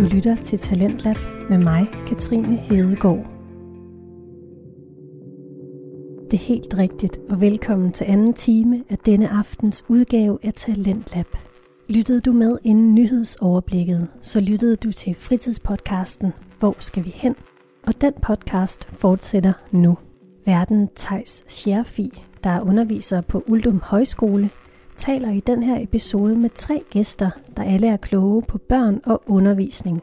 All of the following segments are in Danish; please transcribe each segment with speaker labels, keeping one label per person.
Speaker 1: Du lytter til Talentlab med mig, Katrine Hedegaard. Det er helt rigtigt, og velkommen til anden time af denne aftens udgave af Talentlab. Lyttede du med inden nyhedsoverblikket, så lyttede du til fritidspodcasten Hvor skal vi hen? Og den podcast fortsætter nu. Verden Tejs Scherfi, der er underviser på Uldum Højskole, taler i den her episode med tre gæster, der alle er kloge på børn og undervisning.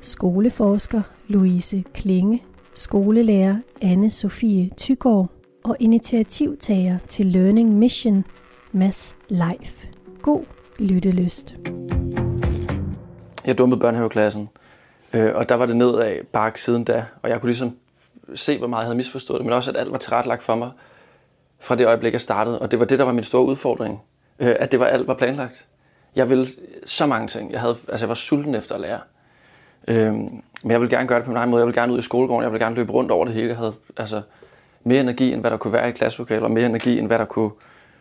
Speaker 1: Skoleforsker Louise Klinge, skolelærer anne Sofie Tygård og initiativtager til Learning Mission Mass Life. God lyttelyst.
Speaker 2: Jeg dumpede børnehaveklassen, øh, og der var det nedad bakke siden da, og jeg kunne ligesom se, hvor meget jeg havde misforstået det, men også, at alt var tilrettelagt for mig fra det øjeblik, jeg startede. Og det var det, der var min store udfordring. Øh, at det var alt var planlagt. Jeg ville så mange ting. Jeg, havde, altså, jeg var sulten efter at lære. Øh, men jeg ville gerne gøre det på min egen måde. Jeg ville gerne ud i skolegården. Jeg ville gerne løbe rundt over det hele. Jeg havde altså, mere energi, end hvad der kunne være i klasselokalet, og mere energi, end hvad der kunne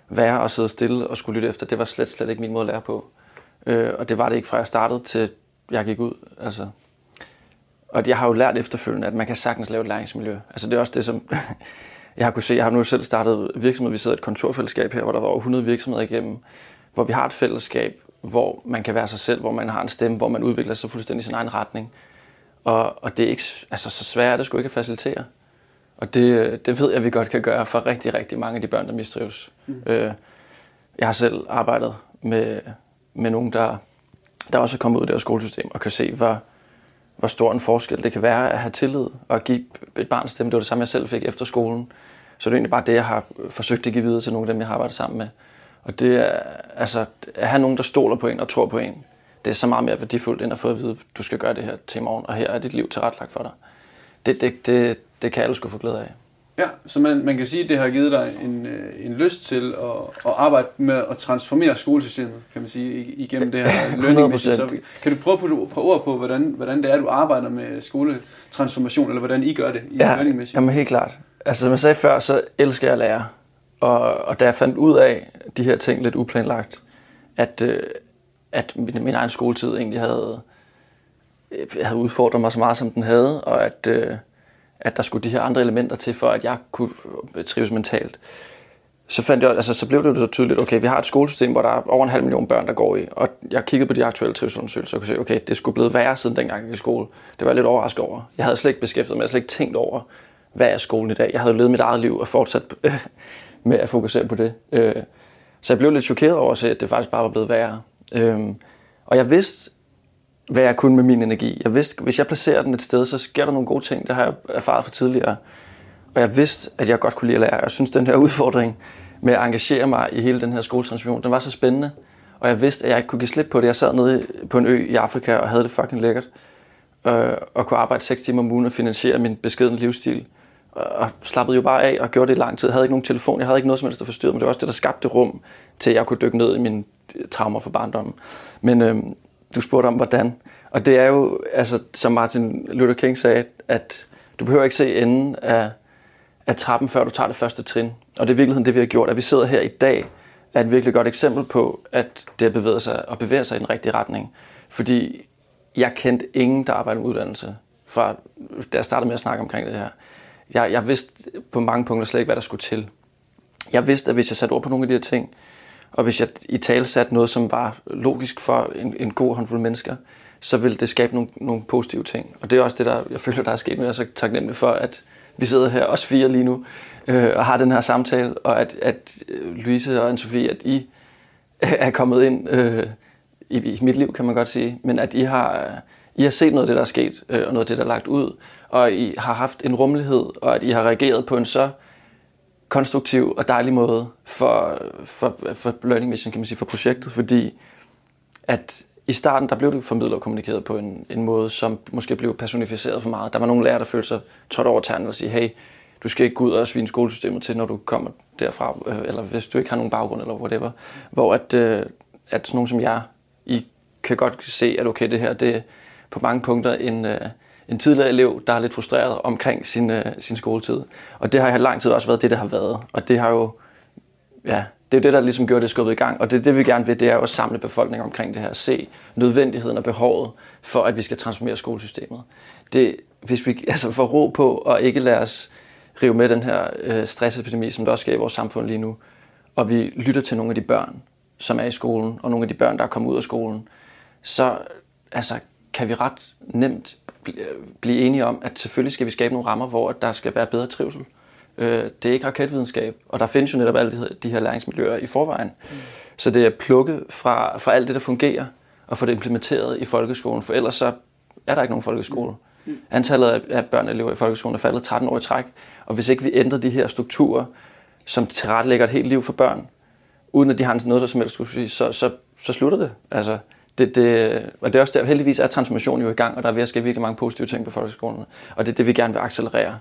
Speaker 2: være at sidde stille og skulle lytte efter. Det var slet, slet ikke min måde at lære på. Øh, og det var det ikke fra jeg startede til jeg gik ud. Altså. Og jeg har jo lært efterfølgende, at man kan sagtens lave et læringsmiljø. Altså det er også det, som jeg har kunne se, jeg har nu selv startet virksomhed, vi sidder i et kontorfællesskab her, hvor der var over 100 virksomheder igennem, hvor vi har et fællesskab, hvor man kan være sig selv, hvor man har en stemme, hvor man udvikler sig fuldstændig i sin egen retning. Og, og det er ikke, altså så svært er det sgu ikke at facilitere. Og det, det ved jeg, vi godt kan gøre for rigtig, rigtig mange af de børn, der mistrives. Mm. Øh, jeg har selv arbejdet med, med nogen, der, der også er kommet ud af det her skolesystem, og kan se, hvor, hvor stor en forskel det kan være at have tillid og at give et barn stemme. Det var det samme, jeg selv fik efter skolen. Så det er egentlig bare det, jeg har forsøgt at give videre til nogle af dem, jeg har arbejdet sammen med. Og det er, altså, at have nogen, der stoler på en og tror på en, det er så meget mere værdifuldt, end at få at vide, du skal gøre det her til i morgen, og her er dit liv tilrettelagt for dig. Det, det, det, det kan alle skulle få glæde af.
Speaker 3: Ja, så man, man kan sige, at det har givet dig en, øh, en lyst til at, at arbejde med at transformere skolesystemet, kan man sige, igennem det her learning. Så kan du prøve at putte på ord på, hvordan, hvordan det er, du arbejder med skoletransformation, eller hvordan I gør det i
Speaker 2: ja,
Speaker 3: learning mission?
Speaker 2: Jamen helt klart. Altså som jeg sagde før, så elsker jeg at lære. Og, og da jeg fandt ud af de her ting lidt uplanlagt, at, øh, at min, min egen skoletid egentlig havde, havde udfordret mig så meget, som den havde, og at, øh, at der skulle de her andre elementer til, for at jeg kunne øh, trives mentalt. Så, fandt jeg, altså, så blev det jo så tydeligt, okay, vi har et skolesystem, hvor der er over en halv million børn, der går i, og jeg kiggede på de aktuelle trivselundersøgelser og kunne se, okay, det skulle blive værre siden dengang jeg gik i skole. Det var jeg lidt overrasket over. Jeg havde slet ikke beskæftiget mig, jeg havde slet ikke tænkt over, hvad er skolen i dag. Jeg havde levet mit eget liv og fortsat med at fokusere på det. Øh, så jeg blev lidt chokeret over at se, at det faktisk bare var blevet værre. Øhm, og jeg vidste, hvad jeg kunne med min energi. Jeg vidste, hvis jeg placerer den et sted, så sker der nogle gode ting. Det har jeg erfaret fra tidligere. Og jeg vidste, at jeg godt kunne lide at lære. Jeg synes, den her udfordring med at engagere mig i hele den her skoletransmission, den var så spændende. Og jeg vidste, at jeg ikke kunne give slip på det. Jeg sad nede på en ø i Afrika og havde det fucking lækkert. Øh, og kunne arbejde 6 timer om ugen og finansiere min beskedende livsstil. Og slappede jo bare af og gjorde det i lang tid. Jeg havde ikke nogen telefon, jeg havde ikke noget som helst, der forstyrrede mig. Det var også det, der skabte rum til, at jeg kunne dykke ned i mine traumer fra barndommen. Men øh, du spurgte om, hvordan. Og det er jo, altså, som Martin Luther King sagde, at du behøver ikke se enden af, af trappen, før du tager det første trin. Og det er i virkeligheden det, vi har gjort. At vi sidder her i dag, er et virkelig godt eksempel på, at det har bevæget sig og bevæger sig i den rigtige retning. Fordi jeg kendte ingen, der arbejder med uddannelse, fra da jeg startede med at snakke omkring det her. Jeg, jeg vidste på mange punkter slet ikke, hvad der skulle til. Jeg vidste, at hvis jeg satte ord på nogle af de her ting, og hvis jeg i tale satte noget, som var logisk for en, en god håndfuld mennesker, så vil det skabe nogle, nogle positive ting. Og det er også det, der jeg føler, der er sket med. Jeg er så taknemmelig for, at vi sidder her, os fire lige nu, øh, og har den her samtale, og at, at øh, Louise og Anne-Sophie, at I øh, er kommet ind øh, i, i mit liv, kan man godt sige, men at I har, øh, I har set noget af det, der er sket, øh, og noget af det, der er lagt ud, og I har haft en rummelighed, og at I har reageret på en så konstruktiv og dejlig måde for, for, for Learning Mission, kan man sige, for projektet, fordi at i starten, der blev det formidlet og kommunikeret på en, en måde, som måske blev personificeret for meget. Der var nogle lærere, der følte sig trådt over tanden og sige, hey, du skal ikke gå ud og svine skolesystemet til, når du kommer derfra, øh, eller hvis du ikke har nogen baggrund, eller whatever. Hvor at, øh, at sådan nogen som jeg, I kan godt se, at okay, det her, det er på mange punkter en, øh, en tidligere elev, der er lidt frustreret omkring sin, øh, sin skoletid. Og det har i lang tid også været det, det har været. Og det har jo, ja, det er det, der ligesom gjorde det skubbet i gang. Og det, det vi gerne vil, det er jo at samle befolkningen omkring det her. Se nødvendigheden og behovet for, at vi skal transformere skolesystemet. Det, hvis vi altså får ro på og ikke lade os rive med den her øh, stressepidemi, som der også sker i vores samfund lige nu, og vi lytter til nogle af de børn, som er i skolen, og nogle af de børn, der er kommet ud af skolen, så altså, kan vi ret nemt blive enige om, at selvfølgelig skal vi skabe nogle rammer, hvor der skal være bedre trivsel. Øh, det er ikke raketvidenskab, og der findes jo netop alle de her læringsmiljøer i forvejen. Mm. Så det er plukket fra, fra alt det, der fungerer, og få det implementeret i folkeskolen, for ellers så er der ikke nogen folkeskole. Mm. Antallet af børn og elever i folkeskolen er faldet 13 år i træk, og hvis ikke vi ændrer de her strukturer, som tilrettelægger et helt liv for børn, uden at de har noget, der som helst skulle sige, så, så, så slutter det. Altså, det, det, og det er også der, heldigvis er transformationen jo i gang, og der er ved at ske virkelig mange positive ting på folkeskolen. Og det er det, vi gerne vil accelerere.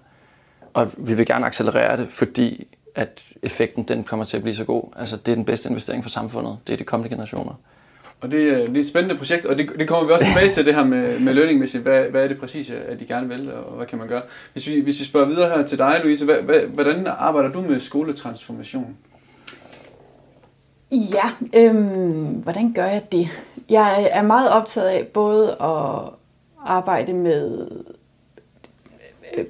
Speaker 2: Og vi vil gerne accelerere det, fordi at effekten den kommer til at blive så god. Altså, det er den bedste investering for samfundet. Det er de kommende generationer.
Speaker 3: Og det, øh, det er et spændende projekt, og det, det kommer vi også tilbage til, det her med, med learningmæssigt. Hvad, hvad er det præcis, øh, at de gerne vil, og hvad kan man gøre? Hvis vi, hvis vi spørger videre her til dig, Louise, hvad, hvad, hvordan arbejder du med skoletransformation?
Speaker 4: Ja, øhm, hvordan gør jeg det? Jeg er meget optaget af både at arbejde med øh,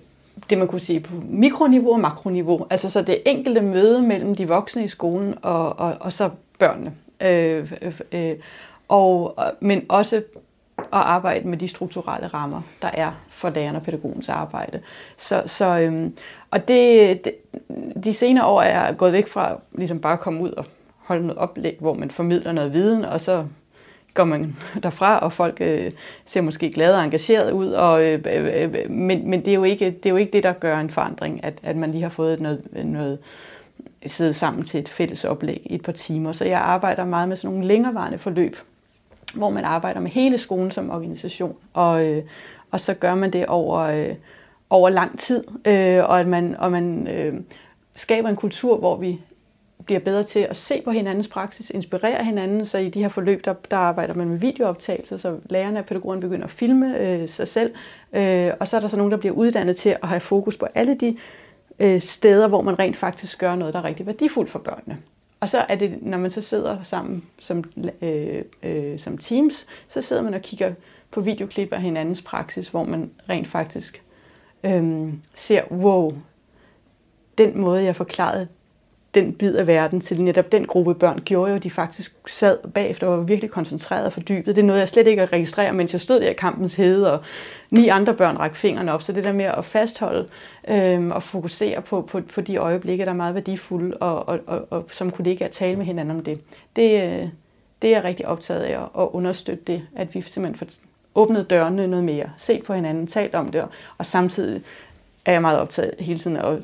Speaker 4: det, man kunne sige på mikroniveau og makroniveau. Altså så det enkelte møde mellem de voksne i skolen og, og, og så børnene. Øh, øh, øh, og, men også at arbejde med de strukturelle rammer, der er for lærerne og pædagogens arbejde. Så, så, øhm, og det, det, de senere år er jeg gået væk fra ligesom bare at komme ud og holde noget oplæg, hvor man formidler noget viden, og så går man derfra, og folk øh, ser måske glade og engageret ud, og, øh, øh, øh, men, men det, er jo ikke, det er jo ikke det, der gør en forandring, at, at man lige har fået noget, noget sidde sammen til et fælles oplæg i et par timer. Så jeg arbejder meget med sådan nogle længerevarende forløb, hvor man arbejder med hele skolen som organisation, og, øh, og så gør man det over, øh, over lang tid, øh, og at man, og man øh, skaber en kultur, hvor vi bliver bedre til at se på hinandens praksis, inspirere hinanden, så i de her forløb, der, der arbejder man med videooptagelser, så lærerne og pædagogerne begynder at filme øh, sig selv, øh, og så er der så nogen, der bliver uddannet til at have fokus på alle de øh, steder, hvor man rent faktisk gør noget, der er rigtig værdifuldt for børnene. Og så er det, når man så sidder sammen som, øh, øh, som teams, så sidder man og kigger på videoklip af hinandens praksis, hvor man rent faktisk øh, ser, wow, den måde, jeg forklarede den bid af verden til netop den gruppe børn, gjorde jo, at de faktisk sad bagefter og var virkelig koncentreret og fordybet. Det er noget, jeg slet ikke at registrere, mens jeg stod der i kampens hede, og ni andre børn rakte fingrene op. Så det der med at fastholde øh, og fokusere på, på, på de øjeblikke, der er meget værdifulde, og, og, og, og som kollegaer tale med hinanden om det, det, øh, det er jeg rigtig optaget af at, at understøtte det, at vi simpelthen får åbnet dørene noget mere, set på hinanden, talt om det, og samtidig er jeg meget optaget hele tiden af at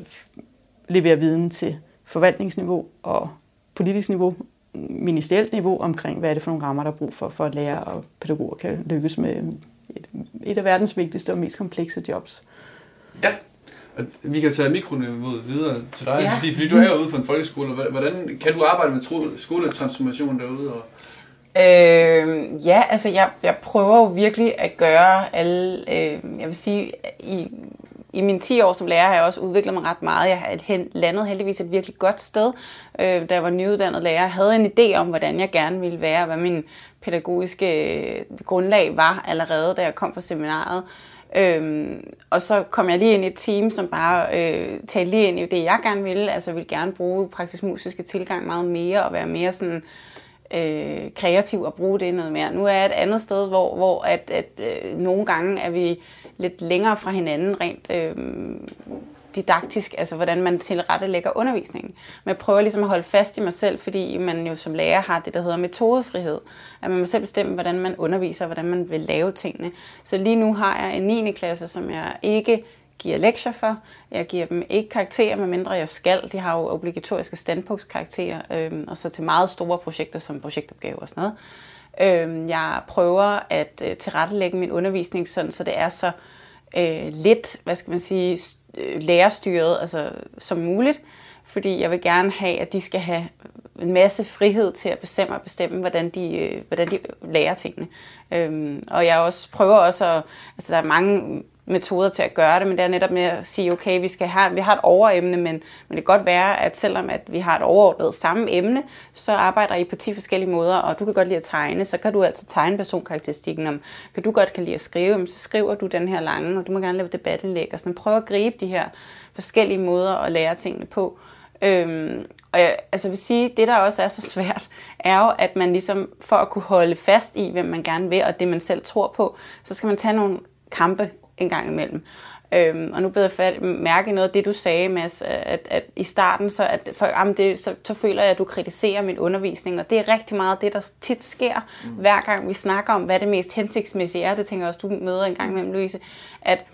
Speaker 4: levere viden til forvaltningsniveau og politisk niveau, ministerielt niveau omkring, hvad er det for nogle rammer, der er brug for, for at lære og pædagoger kan lykkes med et, et af verdens vigtigste og mest komplekse jobs.
Speaker 3: Ja, og vi kan tage mikroniveauet videre til dig, ja. fordi, fordi du er ude på en folkeskole. Hvordan kan du arbejde med skoletransformation derude? Og
Speaker 4: Øh, ja, altså jeg, jeg prøver jo virkelig at gøre alle, øh, jeg vil sige, i i mine 10 år som lærer har jeg også udviklet mig ret meget. Jeg har landet heldigvis et virkelig godt sted. Øh, da jeg var nyuddannet lærer, jeg havde en idé om, hvordan jeg gerne ville være, hvad min pædagogiske øh, grundlag var allerede, da jeg kom fra seminaret. Øhm, og så kom jeg lige ind i et team, som bare øh, talte lige ind i det, jeg gerne ville. Altså jeg ville gerne bruge praktisk musiske tilgang meget mere, og være mere sådan øh, Øh, kreativ og bruge det noget mere. Nu er jeg et andet sted, hvor, hvor at, at øh, nogle gange er vi lidt længere fra hinanden rent øh, didaktisk, altså hvordan man tilrettelægger undervisningen. Men jeg prøver ligesom at holde fast i mig selv, fordi man jo som lærer har det, der hedder metodefrihed. At man må selv bestemme, hvordan man underviser, hvordan man vil lave tingene. Så lige nu har jeg en 9. klasse, som jeg ikke giver lektier for. Jeg giver dem ikke karakterer, medmindre jeg skal. De har jo obligatoriske standpunktskarakterer, øh, og så til meget store projekter som projektopgaver og sådan noget. Øh, jeg prøver at øh, tilrettelægge min undervisning sådan, så det er så øh, lidt, hvad skal man sige, øh, lærerstyret altså, som muligt. Fordi jeg vil gerne have, at de skal have en masse frihed til at bestemme og bestemme, hvordan de, øh, hvordan de lærer tingene. Øhm, og jeg også prøver også at, altså der er mange
Speaker 5: metoder til at gøre det, men det er netop med at sige, okay, vi, skal have, vi har et overemne, men, men det kan godt være, at selvom at vi har et overordnet samme emne, så arbejder I på 10 forskellige måder, og du kan godt lide at tegne, så kan du altså tegne personkarakteristikken om, kan du godt kan lide at skrive, så skriver du den her lange, og du må gerne lave debatindlæg, og sådan prøve at gribe de her forskellige måder at lære tingene på. Øhm, og jeg altså vil sige, det der også er så svært, er jo, at man ligesom for at kunne holde fast i, hvem man gerne vil, og det man selv tror på, så skal man tage nogle kampe en gang imellem. Øhm, og nu beder jeg mærke noget af det, du sagde, Mads, at, at i starten, så, at for, jamen det, så, så føler jeg, at du kritiserer min undervisning, og det er rigtig meget det, der tit sker, mm. hver gang vi snakker om, hvad det mest hensigtsmæssige er. Det tænker jeg også, du møder en gang imellem, Louise, at,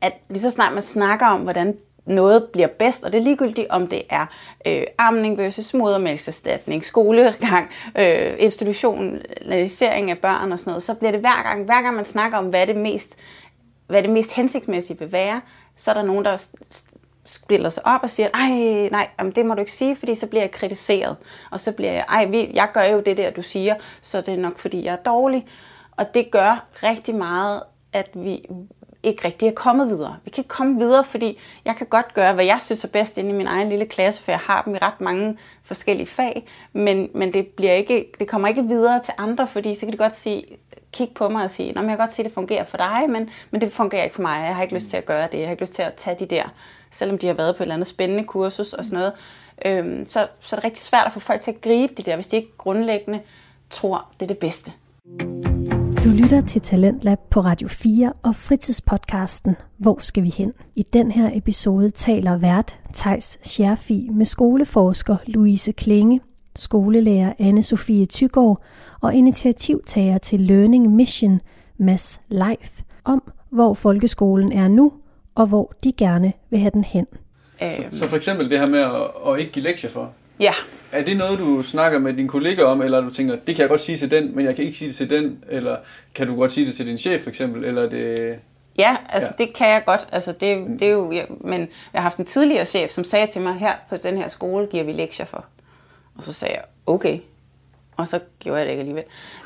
Speaker 5: at lige så snart man snakker om, hvordan noget bliver bedst, og det er ligegyldigt, om det er øh, amning versus modermælkserstatning, skolegang, øh, institutionalisering af børn og sådan noget, så bliver det hver gang, hver gang man snakker om, hvad det mest, hvad det mest hensigtsmæssige vil være, så er der nogen, der spiller sig op og siger, ej, nej, jamen, det må du ikke sige, fordi så bliver jeg kritiseret. Og så bliver jeg, ej, jeg gør jo det der, du siger, så det er nok, fordi jeg er dårlig. Og det gør rigtig meget, at vi, ikke rigtig er kommet videre. Vi kan ikke komme videre, fordi jeg kan godt gøre, hvad jeg synes er bedst inde i min egen lille klasse, for jeg har dem i ret mange forskellige fag, men, men det, bliver ikke, det kommer ikke videre til andre, fordi så kan de godt sige, kigge på mig og sige, Nå, men jeg kan godt se, at det fungerer for dig, men, men det fungerer ikke for mig. Jeg har ikke lyst til at gøre det. Jeg har ikke lyst til at tage de der, selvom de har været på et eller andet spændende kursus og sådan noget. Øhm, så, så er det rigtig svært at få folk til at gribe de der, hvis de ikke grundlæggende tror, det er det bedste.
Speaker 1: Du lytter til Talentlab på Radio 4 og fritidspodcasten Hvor skal vi hen? I den her episode taler vært Tejs Scherfi med skoleforsker Louise Klinge, skolelærer anne Sofie Tygård og initiativtager til Learning Mission Mass Life om, hvor folkeskolen er nu og hvor de gerne vil have den hen.
Speaker 3: Så, så for eksempel det her med at, at ikke give lektier for?
Speaker 5: Ja.
Speaker 3: Er det noget, du snakker med din kollega om, eller du tænker, det kan jeg godt sige til den, men jeg kan ikke sige det til den, eller kan du godt sige det til din chef for eksempel, eller det...
Speaker 5: Ja, altså ja. det kan jeg godt. Altså det, det er jo, ja, men jeg har haft en tidligere chef, som sagde til mig, her på den her skole giver vi lektier for. Og så sagde jeg, okay. Og så gjorde jeg det ikke alligevel.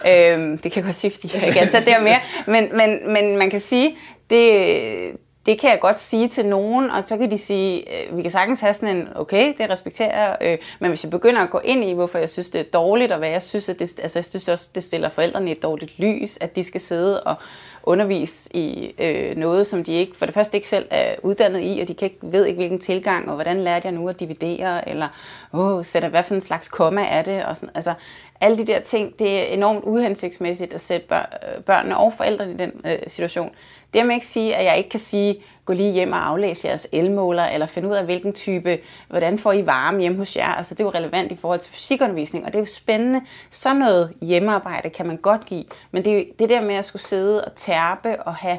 Speaker 5: øhm, det kan jeg godt sige, fordi jeg ikke ansat der mere. Men, men, men man kan sige, det, det kan jeg godt sige til nogen, og så kan de sige, øh, vi kan sagtens have sådan en, okay, det respekterer jeg, øh, men hvis jeg begynder at gå ind i, hvorfor jeg synes, det er dårligt, og hvad jeg synes, at det, altså jeg synes også, det stiller forældrene i et dårligt lys, at de skal sidde og undervise i øh, noget, som de ikke, for det første ikke selv er uddannet i, og de kan ikke, ved ikke, hvilken tilgang, og hvordan lærte jeg nu at dividere, eller åh, sætter hvad for en slags komma er det, og sådan, altså alle de der ting, det er enormt uhensigtsmæssigt at sætte øh, børnene og forældrene i den øh, situation. Det må ikke sige, at jeg ikke kan sige, gå lige hjem og aflæse jeres elmåler, eller finde ud af, hvilken type, hvordan får I varme hjemme hos jer. Altså det er jo relevant i forhold til fysikundervisning, og det er jo spændende. Sådan noget hjemmearbejde kan man godt give, men det, er det der med at skulle sidde og tærpe og have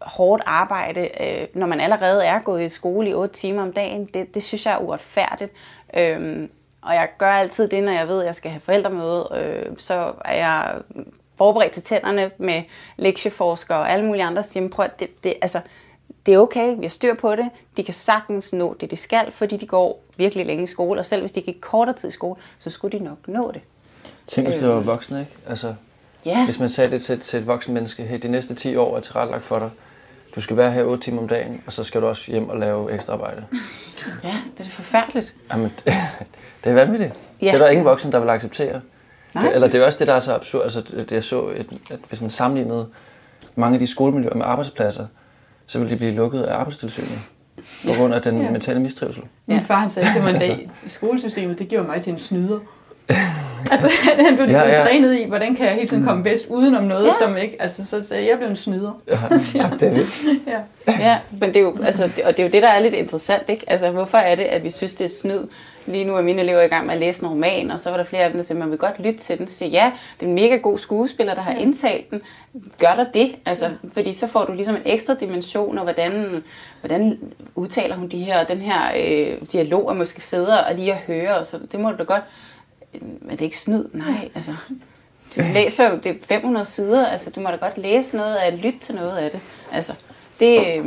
Speaker 5: hårdt arbejde, øh, når man allerede er gået i skole i 8 timer om dagen, det, det synes jeg er uretfærdigt. Øhm, og jeg gør altid det, når jeg ved, at jeg skal have forældremøde, øh, så er jeg forberedt til tænderne med lektieforskere og alle mulige andre, jamen, prøv, det, det, altså, det er okay, vi har styr på det. De kan sagtens nå det, de skal, fordi de går virkelig længe i skole, og selv hvis de gik kortere tid i skole, så skulle de nok nå det.
Speaker 2: Tænk, hvis det var voksne, ikke? Altså,
Speaker 5: ja.
Speaker 2: Hvis man sagde det til, til et voksen menneske, hey, de næste 10 år er tilrettelagt for dig, du skal være her 8 timer om dagen, og så skal du også hjem og lave ekstra arbejde.
Speaker 5: Ja, det er forfærdeligt.
Speaker 2: Jamen, det er vanvittigt. Ja. Det er der ingen voksen, der vil acceptere. Nej. Det, eller det er også det, der er så absurd. Altså, det, jeg så, et, at hvis man sammenlignede mange af de skolemiljøer med arbejdspladser, så ville de blive lukket af arbejdstilsynet på grund af den ja. mentale mistrivsel.
Speaker 4: Min far sagde til mig, at skolesystemet det giver mig til en snyder. altså han blev ligesom ja, ja. trænet i, hvordan kan jeg hele tiden mm. komme bedst udenom noget, ja. som ikke, altså så sagde jeg, jeg blev en snyder.
Speaker 2: Ja, ja det er
Speaker 5: ja. ja, men det er jo, altså, det, og det er jo det, der er lidt interessant, ikke? Altså hvorfor er det, at vi synes, det er snyd? Lige nu er mine elever i gang med at læse en roman, og så var der flere af dem, der siger, man vil godt lytte til den. Så siger ja, det er en mega god skuespiller, der har indtalt den. Gør der det? Altså, fordi så får du ligesom en ekstra dimension, og hvordan, hvordan udtaler hun de her, den her øh, dialog er måske federe at lige at høre, og så det må du da godt men det er ikke snyd, nej, altså. Du læser jo, det er 500 sider, altså du må da godt læse noget af lytte til noget af det. Altså, det,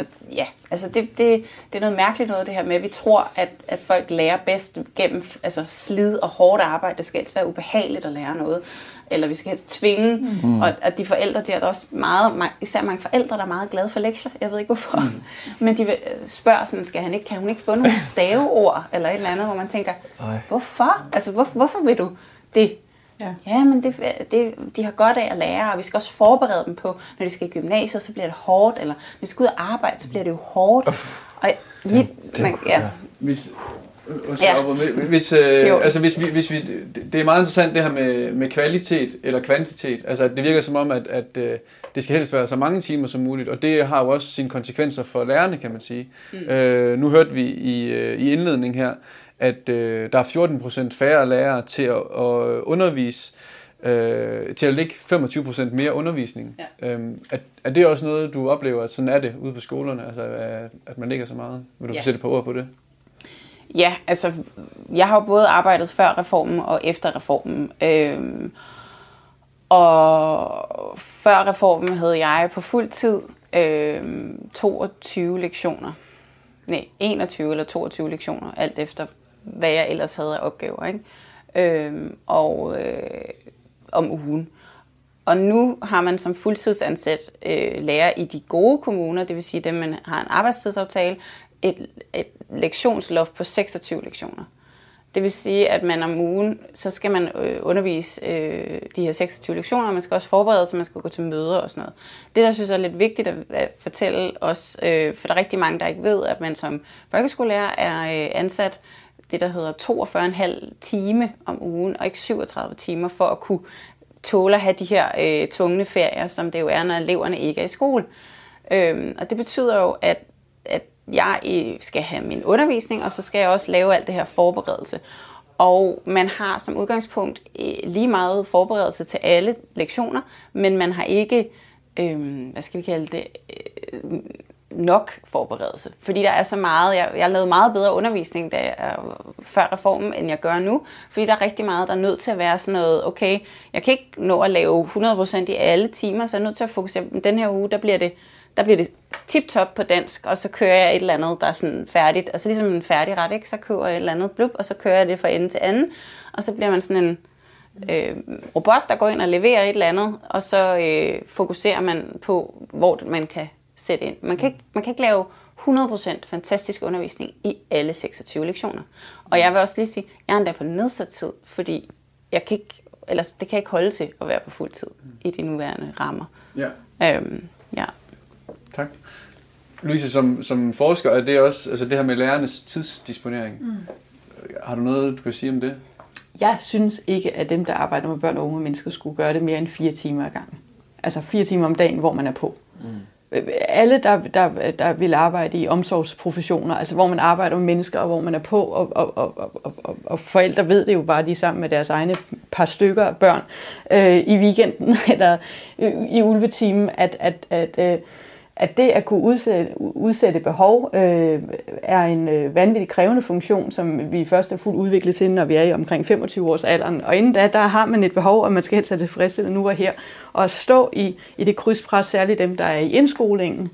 Speaker 5: øhm, ja, altså det, det, det er noget mærkeligt noget, det her med, at vi tror, at, at folk lærer bedst gennem altså slid og hårdt arbejde. Det skal helst være ubehageligt at lære noget eller vi skal helst tvinge. Mm. Og, at de forældre, der er der også meget, især mange forældre, der er meget glade for lektier. Jeg ved ikke hvorfor. Mm. Men de øh, spørger sådan, skal han ikke, kan hun ikke få nogle staveord, eller et eller andet, hvor man tænker, Ej. hvorfor? Altså, hvor, hvorfor vil du det? Ja. ja, men det, det, de har godt af at lære, og vi skal også forberede dem på, når de skal i gymnasiet, så bliver det hårdt, eller når de skal ud og arbejde, så bliver det jo hårdt. Og vi, det, man, ja.
Speaker 3: Hvis, Ja. Hvis, øh, altså hvis vi, hvis vi, det er meget interessant det her med, med kvalitet eller kvantitet. Altså det virker som om, at, at øh, det skal helst være så mange timer som muligt, og det har jo også sine konsekvenser for lærerne, kan man sige. Mm. Øh, nu hørte vi i, øh, i indledning her, at øh, der er 14% færre lærere til at, at undervise, øh, til at lægge 25% mere undervisning. Ja. Øhm, er, er det også noget, du oplever, at sådan er det ude på skolerne, altså at, at man ligger så meget? Vil du ja. sætte på ord på det?
Speaker 5: Ja, altså, jeg har jo både arbejdet før reformen og efter reformen. Øhm, og før reformen havde jeg på fuld tid øhm, 22 lektioner. Nej, 21 eller 22 lektioner, alt efter hvad jeg ellers havde af opgaver. Ikke? Øhm, og øh, om ugen. Og nu har man som fuldtidsansat øh, lærer i de gode kommuner, det vil sige dem, man har en arbejdstidsaftale, et, et lektionsloft på 26 lektioner. Det vil sige, at man om ugen, så skal man øh, undervise øh, de her 26 lektioner, og man skal også forberede sig, man skal gå til møder og sådan noget. Det, der synes jeg er lidt vigtigt at, at fortælle os, øh, for der er rigtig mange, der ikke ved, at man som folkeskolelærer er øh, ansat det, der hedder 42,5 time om ugen, og ikke 37 timer, for at kunne tåle at have de her øh, tvungne ferier, som det jo er, når eleverne ikke er i skole. Øhm, og det betyder jo, at, at jeg øh, skal have min undervisning, og så skal jeg også lave alt det her forberedelse. Og man har som udgangspunkt øh, lige meget forberedelse til alle lektioner, men man har ikke, øh, hvad skal vi kalde det, øh, nok forberedelse. Fordi der er så meget, jeg, jeg lavede meget bedre undervisning da jeg, før reformen, end jeg gør nu. Fordi der er rigtig meget, der er nødt til at være sådan noget, okay, jeg kan ikke nå at lave 100% i alle timer, så jeg er nødt til at fokusere. på Den her uge, der bliver det der bliver det tip-top på dansk, og så kører jeg et eller andet, der er sådan færdigt. Altså ligesom en færdig ret, ikke? så kører jeg et eller andet blub, og så kører jeg det fra ende til anden. Og så bliver man sådan en øh, robot, der går ind og leverer et eller andet, og så øh, fokuserer man på, hvor man kan sætte ind. Man kan, ikke, man kan ikke lave 100% fantastisk undervisning i alle 26 lektioner. Og jeg vil også lige sige, jeg er endda på nedsat tid, fordi jeg kan ikke, eller det kan ikke holde til at være på fuld tid i de nuværende rammer. Ja. Øhm, ja.
Speaker 3: Tak. Louise, som, som forsker, er det også altså det her med lærernes tidsdisponering. Mm. Har du noget, du kan sige om det?
Speaker 4: Jeg synes ikke, at dem, der arbejder med børn og unge mennesker, skulle gøre det mere end fire timer ad gangen. Altså fire timer om dagen, hvor man er på. Mm. Alle, der, der, der vil arbejde i omsorgsprofessioner, altså hvor man arbejder med mennesker, og hvor man er på, og, og, og, og, og, forældre ved det jo bare, de er sammen med deres egne par stykker af børn øh, i weekenden, eller øh, i ulvetimen, at, at, at øh, at det at kunne udsætte, udsætte behov øh, er en øh, vanvittig krævende funktion, som vi først er fuldt udviklet til, når vi er i omkring 25 års alderen. Og inden da, der har man et behov, og man skal helst have det tilfredsstillet nu og her. Og at stå i, i det krydspres, særligt dem, der er i indskolingen,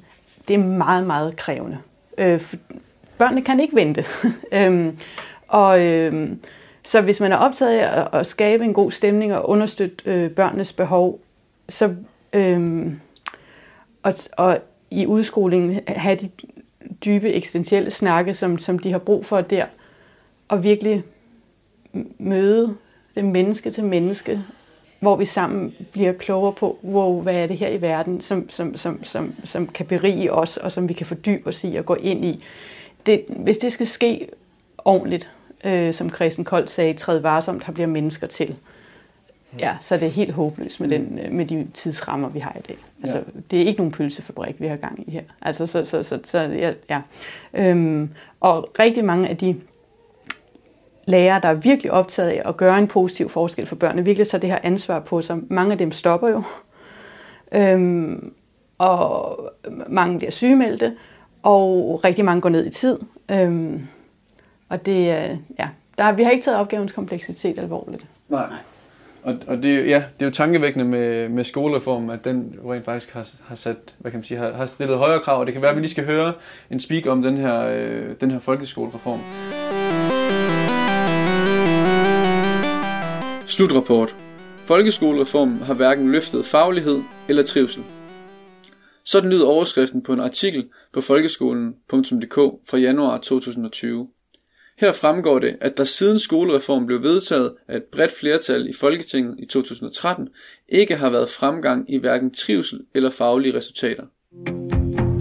Speaker 4: det er meget, meget krævende. Øh, børnene kan ikke vente. øhm, og øh, så hvis man er optaget af at, at skabe en god stemning og understøtte øh, børnenes behov, så... Øh, og, og i udskolingen have de dybe eksistentielle snakke, som, som de har brug for der, og virkelig møde det menneske til menneske, hvor vi sammen bliver klogere på, wow, hvad er det her i verden, som, som, som, som, som kan berige os, og som vi kan fordybe os i og gå ind i. Det, hvis det skal ske ordentligt, øh, som Christen Kold sagde, træd varsomt, har bliver mennesker til. Ja, så det er helt håbløst med, den, øh, med de tidsrammer, vi har i dag. Altså, ja. Det er ikke nogen pølsefabrik, vi har gang i her. Altså, så, så, så, så ja. ja. Øhm, og rigtig mange af de lærere, der er virkelig optaget af at gøre en positiv forskel for børnene, virkelig så det her ansvar på sig. Mange af dem stopper jo. Øhm, og mange bliver sygemeldte, og rigtig mange går ned i tid. Øhm, og det, ja, der, vi har ikke taget opgavens kompleksitet alvorligt.
Speaker 3: Nej. Og, og det, ja, det er jo tankevækkende med, med skolereformen, at den rent faktisk har, har sat, hvad kan man sige, har, har stillet højere krav, og det kan være, at vi lige skal høre en speak om den her, øh, den her folkeskolereform. Slutrapport. Folkeskolereformen har hverken løftet faglighed eller trivsel. Sådan lyder overskriften på en artikel på folkeskolen.dk fra januar 2020. Her fremgår det, at der siden skolereformen blev vedtaget af et bredt flertal i Folketinget i 2013, ikke har været fremgang i hverken trivsel eller faglige resultater.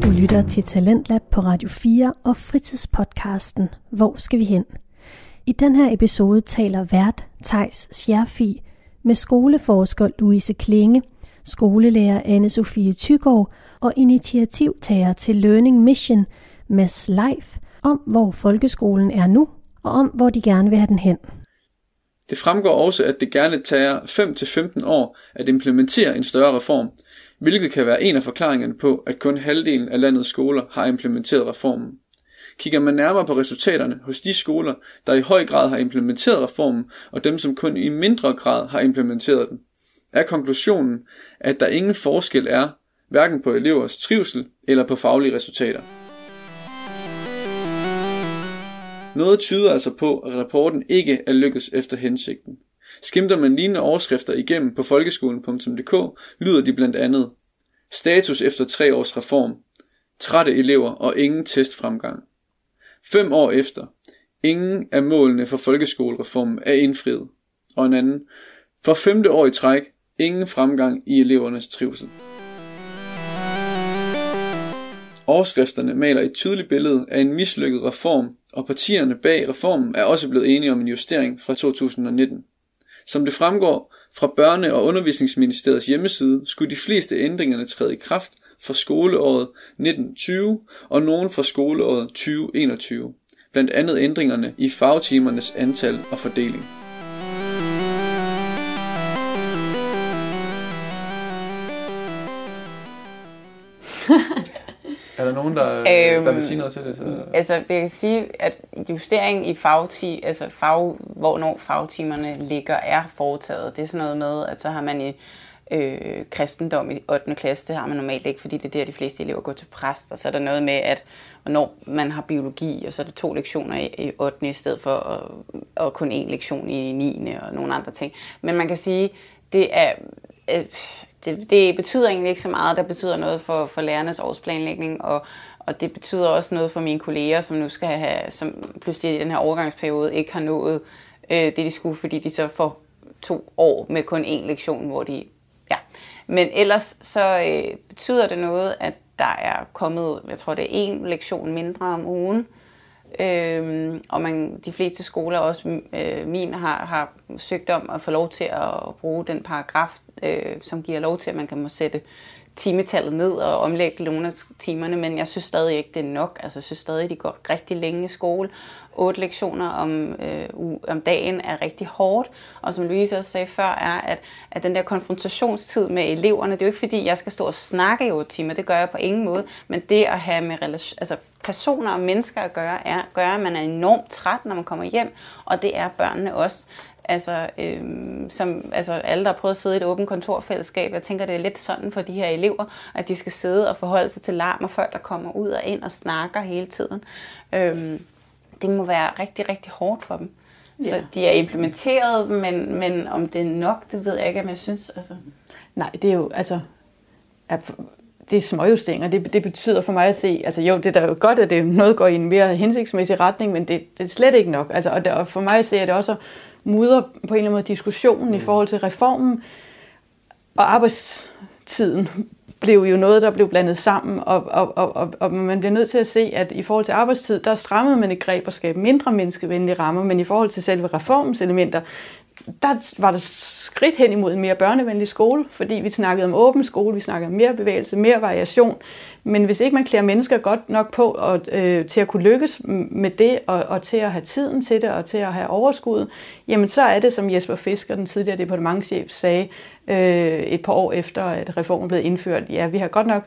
Speaker 1: Du lytter til Talentlab på Radio 4 og fritidspodcasten Hvor skal vi hen? I den her episode taler vært Tejs Scherfi med skoleforsker Louise Klinge, skolelærer anne Sofie Tygård og initiativtager til Learning Mission, Mads Leif, om hvor folkeskolen er nu, og om hvor de gerne vil have den hen.
Speaker 3: Det fremgår også, at det gerne tager 5-15 år at implementere en større reform, hvilket kan være en af forklaringerne på, at kun halvdelen af landets skoler har implementeret reformen. Kigger man nærmere på resultaterne hos de skoler, der i høj grad har implementeret reformen, og dem som kun i mindre grad har implementeret den, er konklusionen, at der ingen forskel er, hverken på elevers trivsel eller på faglige resultater. Noget tyder altså på, at rapporten ikke er lykkes efter hensigten. Skimter man lignende overskrifter igennem på folkeskolen.dk, lyder de blandt andet Status efter tre års reform, trætte elever og ingen testfremgang. Fem år efter, ingen af målene for folkeskolereformen er indfriet. Og en anden, for femte år i træk, ingen fremgang i elevernes trivsel. Overskrifterne maler et tydeligt billede af en mislykket reform, og partierne bag reformen er også blevet enige om en justering fra 2019. Som det fremgår fra Børne- og Undervisningsministeriets hjemmeside, skulle de fleste ændringerne træde i kraft fra skoleåret 1920 og nogen fra skoleåret 2021. Blandt andet ændringerne i fagtimernes antal og fordeling. Er der nogen, der, øhm, der vil sige noget til det? Så?
Speaker 5: Altså, jeg kan sige, at justering i fagti, altså fag, hvornår fagtimerne ligger, er foretaget. Det er sådan noget med, at så har man i øh, kristendom i 8. klasse, det har man normalt ikke, fordi det er der, de fleste elever går til præst. Og så er der noget med, at når man har biologi, og så er det to lektioner i, i 8. i stedet for og, og kun én lektion i 9. og nogle andre ting. Men man kan sige, det er... Øh, det, det betyder egentlig ikke så meget. Det betyder noget for, for lærernes årsplanlægning, og, og det betyder også noget for mine kolleger, som nu skal have, som pludselig i den her overgangsperiode ikke har nået øh, det, de skulle, fordi de så får to år med kun én lektion, hvor de... Ja. Men ellers så øh, betyder det noget, at der er kommet, jeg tror det er en lektion mindre om ugen, Øhm, og man, de fleste skoler, også øh, min, har, har søgt om at få lov til at bruge den paragraf, øh, som giver lov til, at man kan må sætte timetallet ned og omlægge nogle af timerne, men jeg synes stadig ikke, det er nok. Altså, jeg synes stadig, de går rigtig længe i skole. Otte lektioner om, øh, om dagen er rigtig hårdt, og som Louise også sagde før, er, at, at den der konfrontationstid med eleverne, det er jo ikke fordi, jeg skal stå og snakke i otte timer, det gør jeg på ingen måde, men det at have med relation, altså personer og mennesker at gøre, er, gør, at man er enormt træt, når man kommer hjem, og det er børnene også. Altså, øhm, som, altså alle, der har prøvet at sidde i et åbent kontorfællesskab, jeg tænker, det er lidt sådan for de her elever, at de skal sidde og forholde sig til larm, og folk, der kommer ud og ind og snakker hele tiden. Øhm, det må være rigtig, rigtig hårdt for dem. Ja. Så de er implementeret, men, men om det er nok, det ved jeg ikke, om jeg synes. Altså.
Speaker 4: Nej, det er jo, altså, at det er småjusteringer. Det, det betyder for mig at se, altså jo, det er da jo godt, at det noget går i en mere hensigtsmæssig retning, men det, det er slet ikke nok. Altså, og, det, og for mig at se, at det også mudder på en eller anden måde diskussionen mm. i forhold til reformen, og arbejdstiden blev jo noget, der blev blandet sammen, og, og, og, og, og man bliver nødt til at se, at i forhold til arbejdstid, der strammede man et greb og skabe mindre menneskevenlige rammer, men i forhold til selve reformens elementer, der var der skridt hen imod en mere børnevenlig skole, fordi vi snakkede om åben skole, vi snakkede om mere bevægelse, mere variation. Men hvis ikke man klæder mennesker godt nok på og, øh, til at kunne lykkes med det, og, og til at have tiden til det, og til at have overskud, jamen så er det, som Jesper Fisker, den tidligere departementchef, sagde øh, et par år efter, at reformen blev indført. Ja, vi har godt nok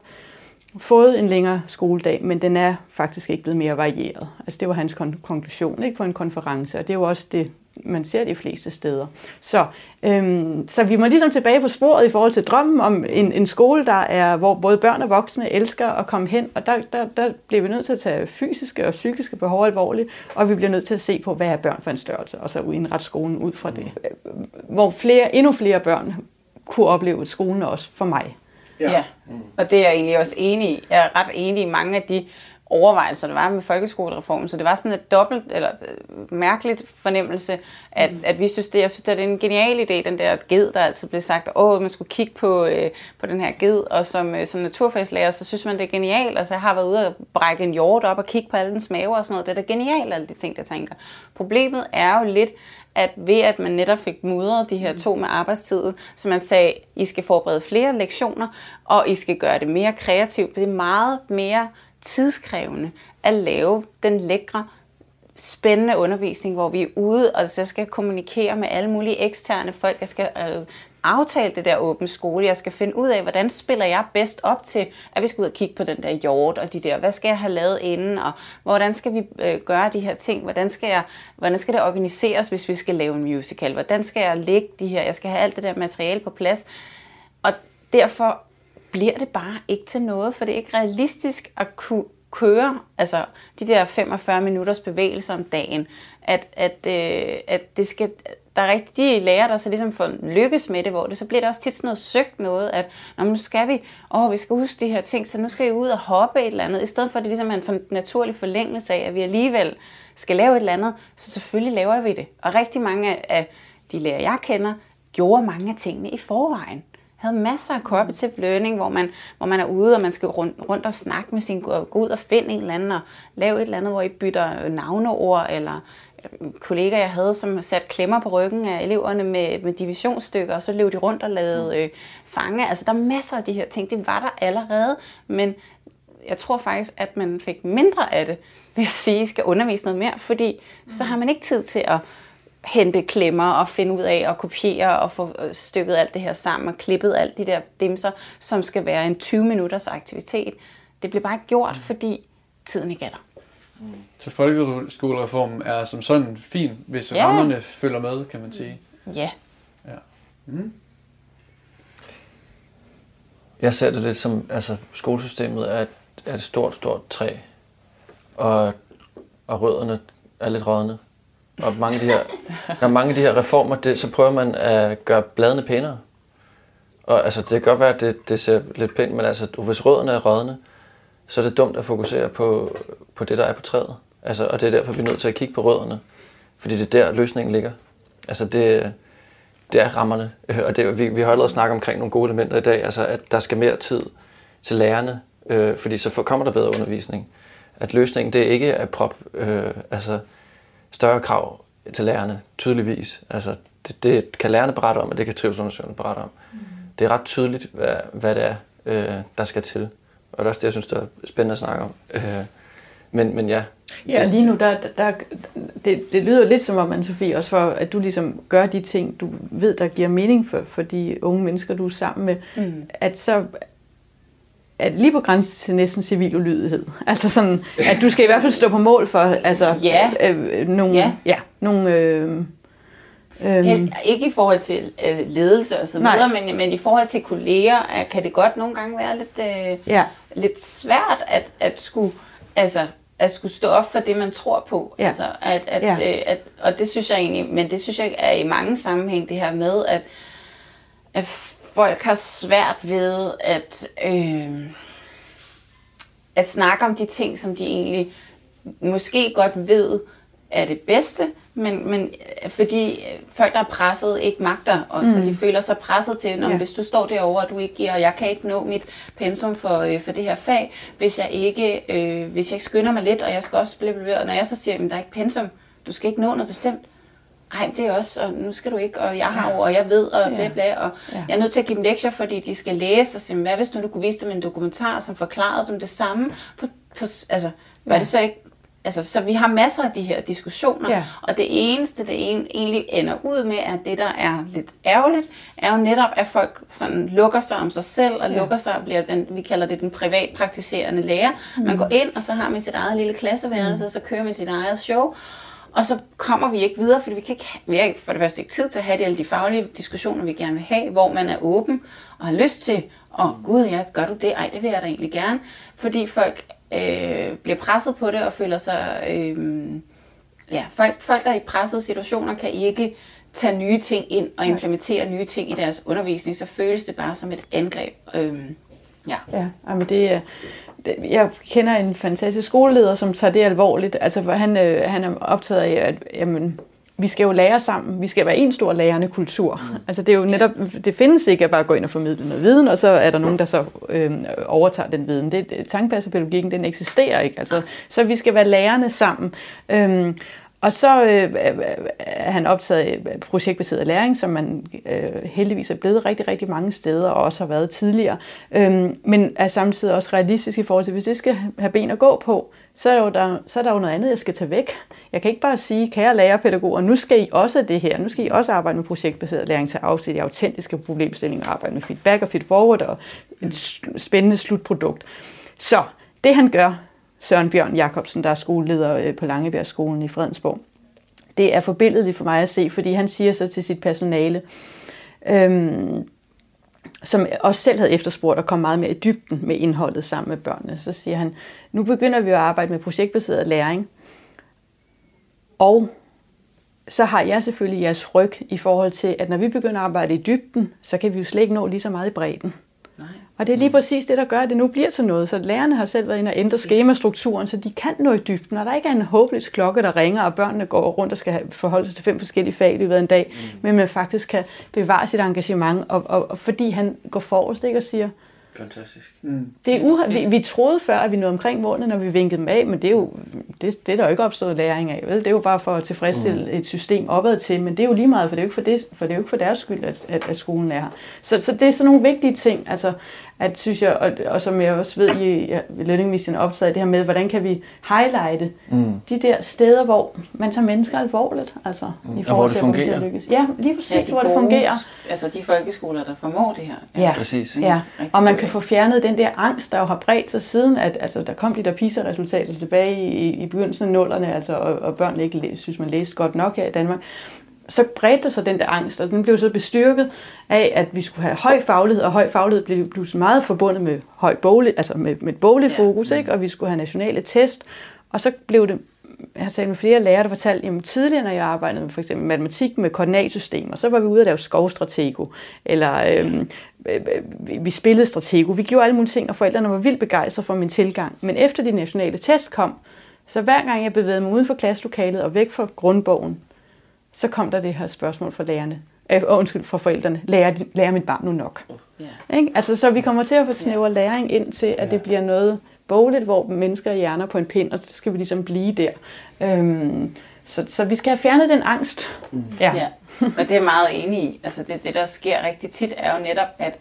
Speaker 4: fået en længere skoledag, men den er faktisk ikke blevet mere varieret. Altså det var hans konklusion ikke, på en konference, og det er jo også det, man ser de fleste steder. Så, øhm, så vi må ligesom tilbage på sporet i forhold til drømmen om en, en skole, der er, hvor både børn og voksne elsker at komme hen, og der, der, der bliver vi nødt til at tage fysiske og psykiske behov alvorligt, og vi bliver nødt til at se på, hvad er børn for en størrelse, og så indrette skolen ud fra det. Hvor flere, endnu flere børn kunne opleve skolen også for mig.
Speaker 5: Ja. ja, og det er jeg egentlig også enig i. Jeg er ret enig i mange af de overvejelser, der var med folkeskolereformen. Så det var sådan et dobbelt, eller øh, mærkeligt fornemmelse, at, mm. at vi synes det, jeg synes, det er en genial idé, den der ged, der altid blev sagt, åh, man skulle kigge på, øh, på den her ged, og som, øh, som naturfagslærer, så synes man, det er genialt. Altså, jeg har været ude og brække en hjort op og kigge på alle dens maver og sådan noget. Det er da genialt, alle de ting, der tænker. Problemet er jo lidt, at ved at man netop fik mudret de her to med arbejdstiden, så man sagde, I skal forberede flere lektioner, og I skal gøre det mere kreativt. Det er meget mere tidskrævende at lave den lækre, spændende undervisning, hvor vi er ude, og så skal kommunikere med alle mulige eksterne folk. Jeg skal øh, aftale det der åbne skole. Jeg skal finde ud af, hvordan spiller jeg bedst op til, at vi skal ud og kigge på den der hjort og de der, hvad skal jeg have lavet inden, og hvordan skal vi øh, gøre de her ting, hvordan skal, jeg, hvordan skal det organiseres, hvis vi skal lave en musical, hvordan skal jeg lægge de her, jeg skal have alt det der materiale på plads. Og derfor bliver det bare ikke til noget, for det er ikke realistisk at kunne køre altså de der 45 minutters bevægelser om dagen, at, at, øh, at det skal, der er rigtig de lærer, der så ligesom får lykkes med det, hvor det så bliver det også tit sådan noget søgt noget, at Nå, nu skal vi, åh, vi skal huske de her ting, så nu skal I ud og hoppe et eller andet, i stedet for at det ligesom er en naturlig forlængelse af, at vi alligevel skal lave et eller andet, så selvfølgelig laver vi det. Og rigtig mange af de lærer, jeg kender, gjorde mange af tingene i forvejen havde masser af cooperative learning, hvor man, hvor man er ude, og man skal rundt, rundt og snakke med sin, gå ud og finde en eller anden, og lave et eller andet, hvor I bytter navneord, eller kollegaer, jeg havde, som sat klemmer på ryggen af eleverne med, med divisionsstykker, og så løb de rundt og lavede øh, fange. Altså, der er masser af de her ting. Det var der allerede, men jeg tror faktisk, at man fik mindre af det, ved at sige, skal undervise noget mere, fordi så har man ikke tid til at hente klemmer og finde ud af at kopiere og få øh, stykket alt det her sammen og klippet alt de der dimser, som skal være en 20 minutters aktivitet. Det bliver bare ikke gjort, fordi tiden ikke er der.
Speaker 3: Mm. Så folkeskolereformen er som sådan fin, hvis ja. rammerne følger med, kan man sige.
Speaker 5: Ja.
Speaker 3: ja. Mm.
Speaker 2: Jeg ser det lidt som, altså skolesystemet er et, er et stort, stort træ, og, og rødderne er lidt rådne. Og mange af de her, når mange af de her reformer, det, så prøver man at gøre bladene pænere. Og altså, det kan godt være, at det, det ser lidt pænt, men altså, hvis rødderne er rådne, så er det dumt at fokusere på, på det, der er på træet. Altså, og det er derfor, vi er nødt til at kigge på rødderne. Fordi det er der, løsningen ligger. Altså, det, det er rammerne. Og det, vi, vi har allerede snakket omkring nogle gode elementer i dag. Altså, at der skal mere tid til lærerne, øh, fordi så kommer der bedre undervisning. At løsningen, det er ikke at prop, øh, altså, større krav til lærerne, tydeligvis. Altså, det, det kan lærerne berette om, og det kan trivselsundersøgerne berette om. Mm. Det er ret tydeligt, hvad, hvad det er, øh, der skal til. Og det er også det, jeg synes, det er spændende at snakke om. Øh, men, men ja.
Speaker 4: Ja, lige nu, der, der, det, det lyder lidt som om, man Sofie, også for, at du ligesom gør de ting, du ved, der giver mening for, for de unge mennesker, du er sammen med, mm. at så at lige på grænsen til næsten civil ulydighed. Altså sådan, at du skal i hvert fald stå på mål for altså,
Speaker 5: ja.
Speaker 4: øh, nogle, ja. Ja, nogle øh,
Speaker 5: Øhm. Ikke i forhold til øh, ledelse og så videre, men, men i forhold til kolleger, kan det godt nogle gange være lidt, øh, ja. Lidt svært at, at skulle, altså, at skulle stå op for det, man tror på. Ja. Altså, at, at, ja. øh, at, og det synes jeg egentlig, men det synes jeg er i mange sammenhæng det her med, at, at folk har svært ved at, øh, at snakke om de ting, som de egentlig måske godt ved er det bedste, men, men øh, fordi folk, der er presset, ikke magter, og mm. så de føler sig presset til, når ja. hvis du står derovre, og du ikke giver, og jeg kan ikke nå mit pensum for, øh, for det her fag, hvis jeg ikke, øh, hvis jeg ikke skynder mig lidt, og jeg skal også blive og når jeg så siger, at der er ikke pensum, du skal ikke nå noget bestemt, ej, det er også, og nu skal du ikke, og jeg har og jeg ved, og bla bla, og ja. jeg er nødt til at give dem lektier, fordi de skal læse, og sige, hvad hvis nu du kunne vise dem en dokumentar, som forklarede dem det samme, på, på, altså, var ja. det så ikke altså, så vi har masser af de her diskussioner, ja. og det eneste, det egentlig ender ud med, at det, der er lidt ærgerligt, er jo netop, at folk sådan lukker sig om sig selv, og ja. lukker sig og bliver den, vi kalder det den privatpraktiserende lærer. Mm. Man går ind, og så har man sit eget lille klasseværelse, mm. og så kører man sit eget show, og så kommer vi ikke videre, fordi vi, kan ikke, vi har for det første ikke tid til at have de, alle de faglige diskussioner, vi gerne vil have, hvor man er åben og har lyst til, og oh, gud ja, gør du det? Ej, det vil jeg da egentlig gerne. Fordi folk øh, bliver presset på det og føler sig... Øh, ja, folk, folk, der er i pressede situationer, kan ikke tage nye ting ind og implementere nye ting i deres undervisning, så føles det bare som et angreb. Øh,
Speaker 4: ja. ja, men det er jeg kender en fantastisk skoleleder, som tager det alvorligt. Altså, han, øh, han er optaget af, at jamen, vi skal jo lære sammen. Vi skal være en stor lærende kultur. Mm. Altså, det er jo netop, det findes ikke at bare gå ind og formidle noget viden, og så er der nogen, der så øh, overtager den viden. Det, tankepædagogikken, den eksisterer ikke. Altså, så vi skal være lærende sammen. Øh, og så øh, øh, er han optaget af øh, projektbaseret læring, som man øh, heldigvis er blevet rigtig, rigtig mange steder, og også har været tidligere. Øhm, men er samtidig også realistisk i forhold til, hvis det skal have ben at gå på, så er, der, så er der jo noget andet, jeg skal tage væk. Jeg kan ikke bare sige, kære lærerpædagoger, nu skal I også det her. Nu skal I også arbejde med projektbaseret læring til at afsætte autentiske problemstillinger, arbejde med feedback og feedforward og et spændende slutprodukt. Så det han gør, Søren Bjørn Jacobsen, der er skoleleder øh, på Langebjergskolen i Fredensborg. Det er forbilledeligt for mig at se, fordi han siger så til sit personale, øhm, som også selv havde efterspurgt at komme meget mere i dybden med indholdet sammen med børnene. Så siger han, nu begynder vi at arbejde med projektbaseret læring, og så har jeg selvfølgelig jeres ryg i forhold til, at når vi begynder at arbejde i dybden, så kan vi jo slet ikke nå lige så meget i bredden. Og det er lige præcis det, der gør, at det nu bliver til noget. Så lærerne har selv været inde og ændre skemastrukturen, så de kan nå i dybden. Og der ikke er en håbløs klokke, der ringer, og børnene går rundt og skal forholde sig til fem forskellige fag i løbet af en dag. Mm. Men man faktisk kan bevare sit engagement, og, og, og fordi han går forrest ikke, og siger,
Speaker 2: Fantastisk.
Speaker 4: Mm. Det er uha- vi, vi troede før, at vi nåede omkring målene, når vi vinkede dem af, men det er jo det, det er der jo ikke opstået læring af. Vel? Det er jo bare for at tilfredsstille mm. et system opad til, men det er jo lige meget, for det er jo ikke for, det, for, det er jo ikke for deres skyld, at, at, at skolen er her. Så, så det er sådan nogle vigtige ting. Altså, at synes jeg, og, og som jeg også ved, I ja, Learning Mission optaget det her med, hvordan kan vi highlighte mm. de der steder, hvor man tager mennesker alvorligt, altså
Speaker 2: mm. i forhold til, hvor det
Speaker 4: lykkes. Ja, lige præcis, ja, de hvor det fungerer.
Speaker 5: Altså de folkeskoler, der formår det her.
Speaker 4: Ja, ja. præcis. Ja. Og man kan få fjernet den der angst, der jo har bredt sig siden, at altså, der kom de der PISA-resultater tilbage i, i begyndelsen af nullerne, altså, og, og børnene ikke synes, man læste godt nok her i Danmark så bredte sig den der angst, og den blev så bestyrket af, at vi skulle have høj faglighed, og høj faglighed blev, blev meget forbundet med høj boglig, altså med, med boglig ja. fokus, ikke? og vi skulle have nationale test, og så blev det, jeg har talt med flere lærere, der fortalte, at tidligere, når jeg arbejdede med for eksempel matematik med koordinatsystemer, så var vi ude at lave skovstratego, eller øhm, øh, vi spillede stratego, vi gjorde alle mulige ting, og forældrene var vildt begejstrede for min tilgang. Men efter de nationale test kom, så hver gang jeg bevægede mig uden for klasselokalet og væk fra grundbogen, så kom der det her spørgsmål fra lærerne. Øh, undskyld, fra forældrene. Lærer, lærer mit barn nu nok? Yeah. Ikke? Altså, så vi kommer til at få snæver yeah. læring ind til, at yeah. det bliver noget bogligt, hvor mennesker er hjerner på en pind, og så skal vi ligesom blive der. Øhm, så, så vi skal have fjernet den angst.
Speaker 5: Mm. Ja. ja, og det er jeg meget enig i. Altså det, det, der sker rigtig tit, er jo netop, at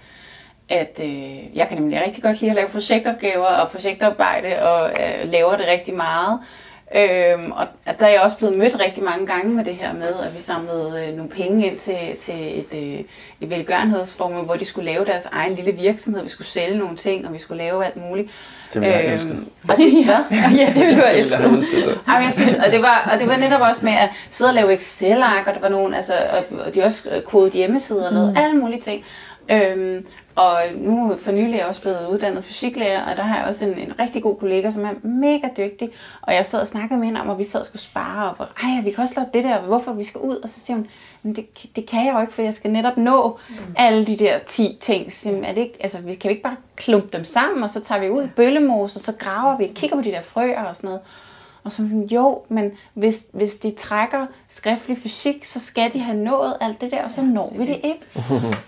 Speaker 5: at øh, jeg kan nemlig rigtig godt lide at lave projektopgaver og projektarbejde, og øh, laver det rigtig meget. Øhm, og der er jeg også blevet mødt rigtig mange gange med det her med, at vi samlede øh, nogle penge ind til, til et, øh, et velgørenhedsformål, hvor de skulle lave deres egen lille virksomhed. Vi skulle sælge nogle ting, og vi skulle lave alt muligt.
Speaker 2: Det ville jeg øhm,
Speaker 5: og det, ja, ja, det ville du have elsket. Jamen, jeg synes, og, det var, og det var netop også med at sidde og lave Excel-ark, og der var nogen, altså, og de også kodet hjemmesider og noget, mm. alle mulige ting. Øhm, og nu for nylig er jeg også blevet uddannet fysiklærer, og der har jeg også en, en rigtig god kollega, som er mega dygtig. Og jeg sad og snakkede med hende om, at vi sad og skulle spare, og ej, vi kan også lave det der, hvorfor vi skal ud. Og så siger hun, men det, det kan jeg jo ikke, for jeg skal netop nå mm. alle de der 10 ting. Så, er det ikke, altså, vi kan vi ikke bare klumpe dem sammen, og så tager vi ud i bøllemose, og så graver vi og kigger på de der frøer og sådan noget. Og så jo, men hvis, hvis de trækker skriftlig fysik, så skal de have nået alt det der, og så når vi det ikke.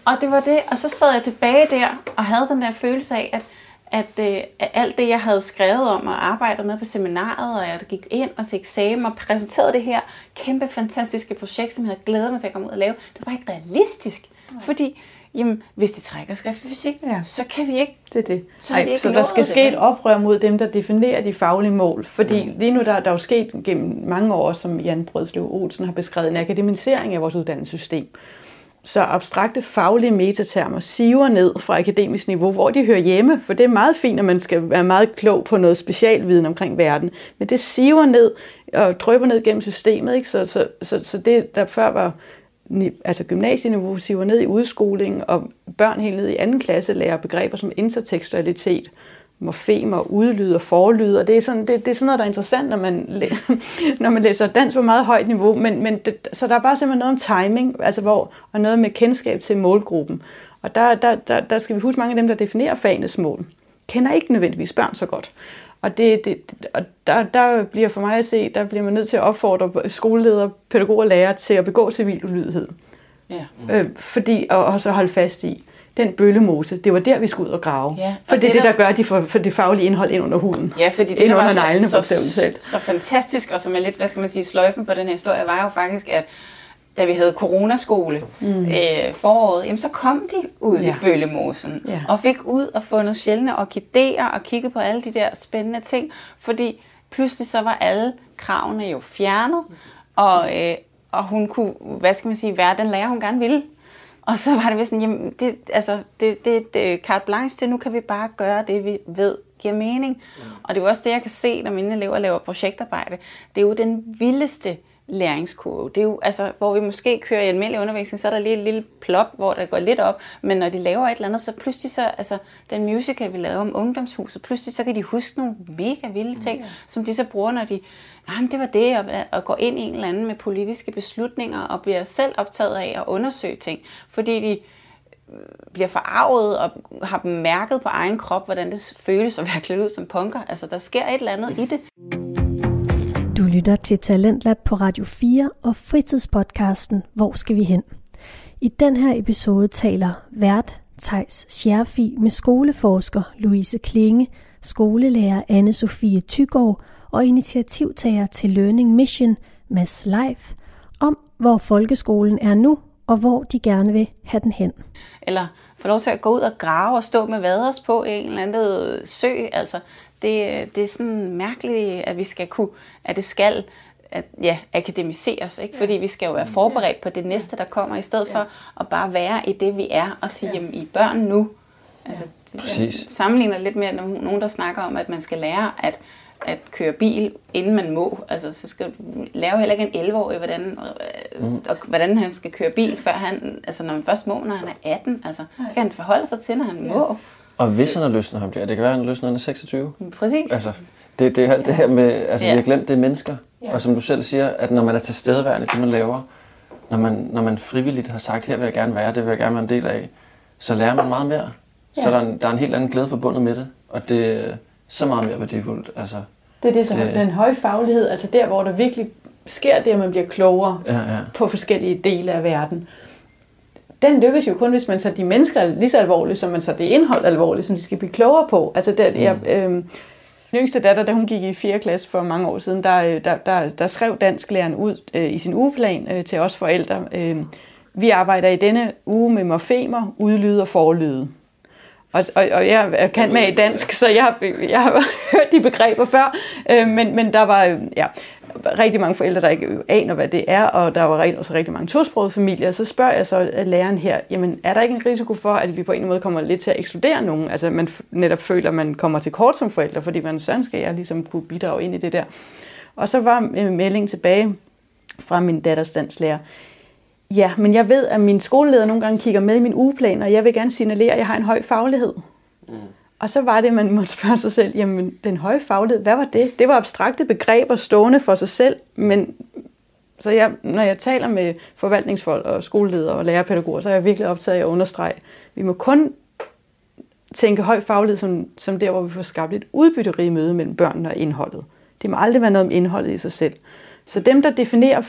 Speaker 5: og det var det, og så sad jeg tilbage der og havde den der følelse af, at, at, øh, at alt det, jeg havde skrevet om og arbejdet med på seminaret, og jeg gik ind og til eksamen og præsenterede det her kæmpe fantastiske projekt, som jeg havde glædet mig til at komme ud og lave, det var ikke realistisk. Fordi jamen hvis de trækker skriftlig fysik, ja. så kan vi ikke.
Speaker 4: Det er det.
Speaker 5: Så, Ej, de
Speaker 4: så der skal ske et oprør mod dem, der definerer de faglige mål. Fordi mm. lige nu der, der er jo sket gennem mange år, som Jan Brødslev Olsen har beskrevet, en akademisering af vores uddannelsessystem. Så abstrakte faglige metatermer siver ned fra akademisk niveau, hvor de hører hjemme, for det er meget fint, at man skal være meget klog på noget specialviden omkring verden, men det siver ned og drøber ned gennem systemet, ikke? Så, så, så, så det, der før var altså gymnasieniveau siver ned i udskoling, og børn helt ned i anden klasse lærer begreber som intertekstualitet, morfemer, udlyd og forlyd, og det er sådan, det, det er sådan noget, der er interessant, når man, når man læser dansk på meget højt niveau, men, men det, så der er bare simpelthen noget om timing, altså hvor, og noget med kendskab til målgruppen. Og der, der, der, der skal vi huske mange af dem, der definerer fagenes mål, kender ikke nødvendigvis børn så godt. Og, det, det, og der, der bliver for mig at se, der bliver man nødt til at opfordre skoleledere, pædagoger og lærere til at begå civil ulydighed. Ja. Øh, fordi, og, og så holde fast i, den bøllemose, det var der, vi skulle ud og grave. Ja, og for det er det, der, der gør, at de får for det faglige indhold ind under huden.
Speaker 5: Ja, fordi det,
Speaker 4: ind
Speaker 5: der
Speaker 4: under
Speaker 5: var
Speaker 4: neglene,
Speaker 5: så, så, så, så fantastisk, og som er lidt, hvad skal man sige, sløjfen på den her historie, var jo faktisk, at da vi havde coronaskole mm. øh, foråret, jamen så kom de ud ja. i bøllemosen ja. og fik ud og fundet sjældne orkideer og kigget på alle de der spændende ting, fordi pludselig så var alle kravene jo fjernet, og, øh, og hun kunne, hvad skal man sige, være den lærer, hun gerne ville. Og så var det ved sådan, jamen, det, altså, det, det, det carte blanche til, nu kan vi bare gøre det, vi ved giver mening. Mm. Og det er jo også det, jeg kan se, når mine elever laver projektarbejde. Det er jo den vildeste læringskurve. Det er jo, altså, hvor vi måske kører i almindelig undervisning, så er der lige et lille plop, hvor der går lidt op, men når de laver et eller andet, så pludselig så, altså, den musical, vi lavede om ungdomshuset, pludselig så kan de huske nogle mega vilde ting, mm. som de så bruger, når de, jamen det var det, og, og går ind i en eller anden med politiske beslutninger, og bliver selv optaget af at undersøge ting, fordi de øh, bliver forarvet og har mærket på egen krop, hvordan det føles at være klædt ud som punker. Altså, der sker et eller andet i det.
Speaker 1: Lytter til Talentlab på Radio 4 og fritidspodcasten Hvor skal vi hen? I den her episode taler vært Tejs Scherfi med skoleforsker Louise Klinge, skolelærer anne Sofie Tygård og initiativtager til Learning Mission Mads Leif om, hvor folkeskolen er nu og hvor de gerne vil have den hen.
Speaker 5: Eller få lov til at gå ud og grave og stå med vaders på en eller anden øh, sø. Altså, det, det er sådan mærkeligt, at vi skal kunne, at det skal at, ja, akademiseres, ikke? fordi vi skal jo være forberedt på det næste, der kommer, i stedet for at bare være i det, vi er, og sige, jamen, I er børn nu. Altså, det, Præcis. sammenligner lidt med nogen, der snakker om, at man skal lære at, at køre bil, inden man må. Altså, så skal du lære heller ikke en 11-årig, hvordan, mm. og, hvordan han skal køre bil, før han, altså når man først må, når han er 18. Altså, det kan han forholde sig til, når han må.
Speaker 2: Og hvis han har lyst, når han bliver, det kan være, at han har lyst, når han er 26.
Speaker 5: Præcis.
Speaker 2: Altså, det, det er alt det her med, altså ja. vi har glemt, det er mennesker. Ja. Og som du selv siger, at når man er til stedeværende, det man laver, når man, når man frivilligt har sagt, her vil jeg gerne være, det vil jeg gerne være en del af, så lærer man meget mere. Ja. Så der er, en, der er en helt anden glæde forbundet med det, og det er så meget mere værdifuldt. Altså,
Speaker 4: det er det, som det, den høje faglighed, altså der, hvor der virkelig sker det, at man bliver klogere ja, ja. på forskellige dele af verden den lykkes jo kun, hvis man tager de mennesker lige så alvorligt, som man tager det indhold alvorligt, som de skal blive klogere på. Altså, der, mm. jeg, øh, min yngste datter, da hun gik i 4. klasse for mange år siden, der, øh, der, der, der skrev dansklæreren ud øh, i sin ugeplan øh, til os forældre. Øh, vi arbejder i denne uge med morfemer, udlyde og forlyde. Og, og, og jeg kan med i dansk, så jeg, jeg har hørt de begreber før, øh, men, men der var, ja, rigtig mange forældre, der ikke aner, hvad det er, og der var også rigtig mange tosprogede familier, så spørger jeg så læreren her, jamen er der ikke en risiko for, at vi på en måde kommer lidt til at ekskludere nogen? Altså man netop føler, at man kommer til kort som forældre, fordi man sådan skal jeg ligesom kunne bidrage ind i det der. Og så var meldingen tilbage fra min datters danslærer, Ja, men jeg ved, at min skoleleder nogle gange kigger med i min ugeplan, og jeg vil gerne signalere, at jeg har en høj faglighed. Mm. Og så var det, man måtte spørge sig selv, jamen den høje faglighed, hvad var det? Det var abstrakte begreber stående for sig selv, men så jeg, når jeg taler med forvaltningsfolk og skoleledere og lærerpædagoger, så er jeg virkelig optaget af at understrege, vi må kun tænke høj faglighed som, som der, hvor vi får skabt et udbytterige møde mellem børnene og indholdet. Det må aldrig være noget om indholdet i sig selv. Så dem, der definerer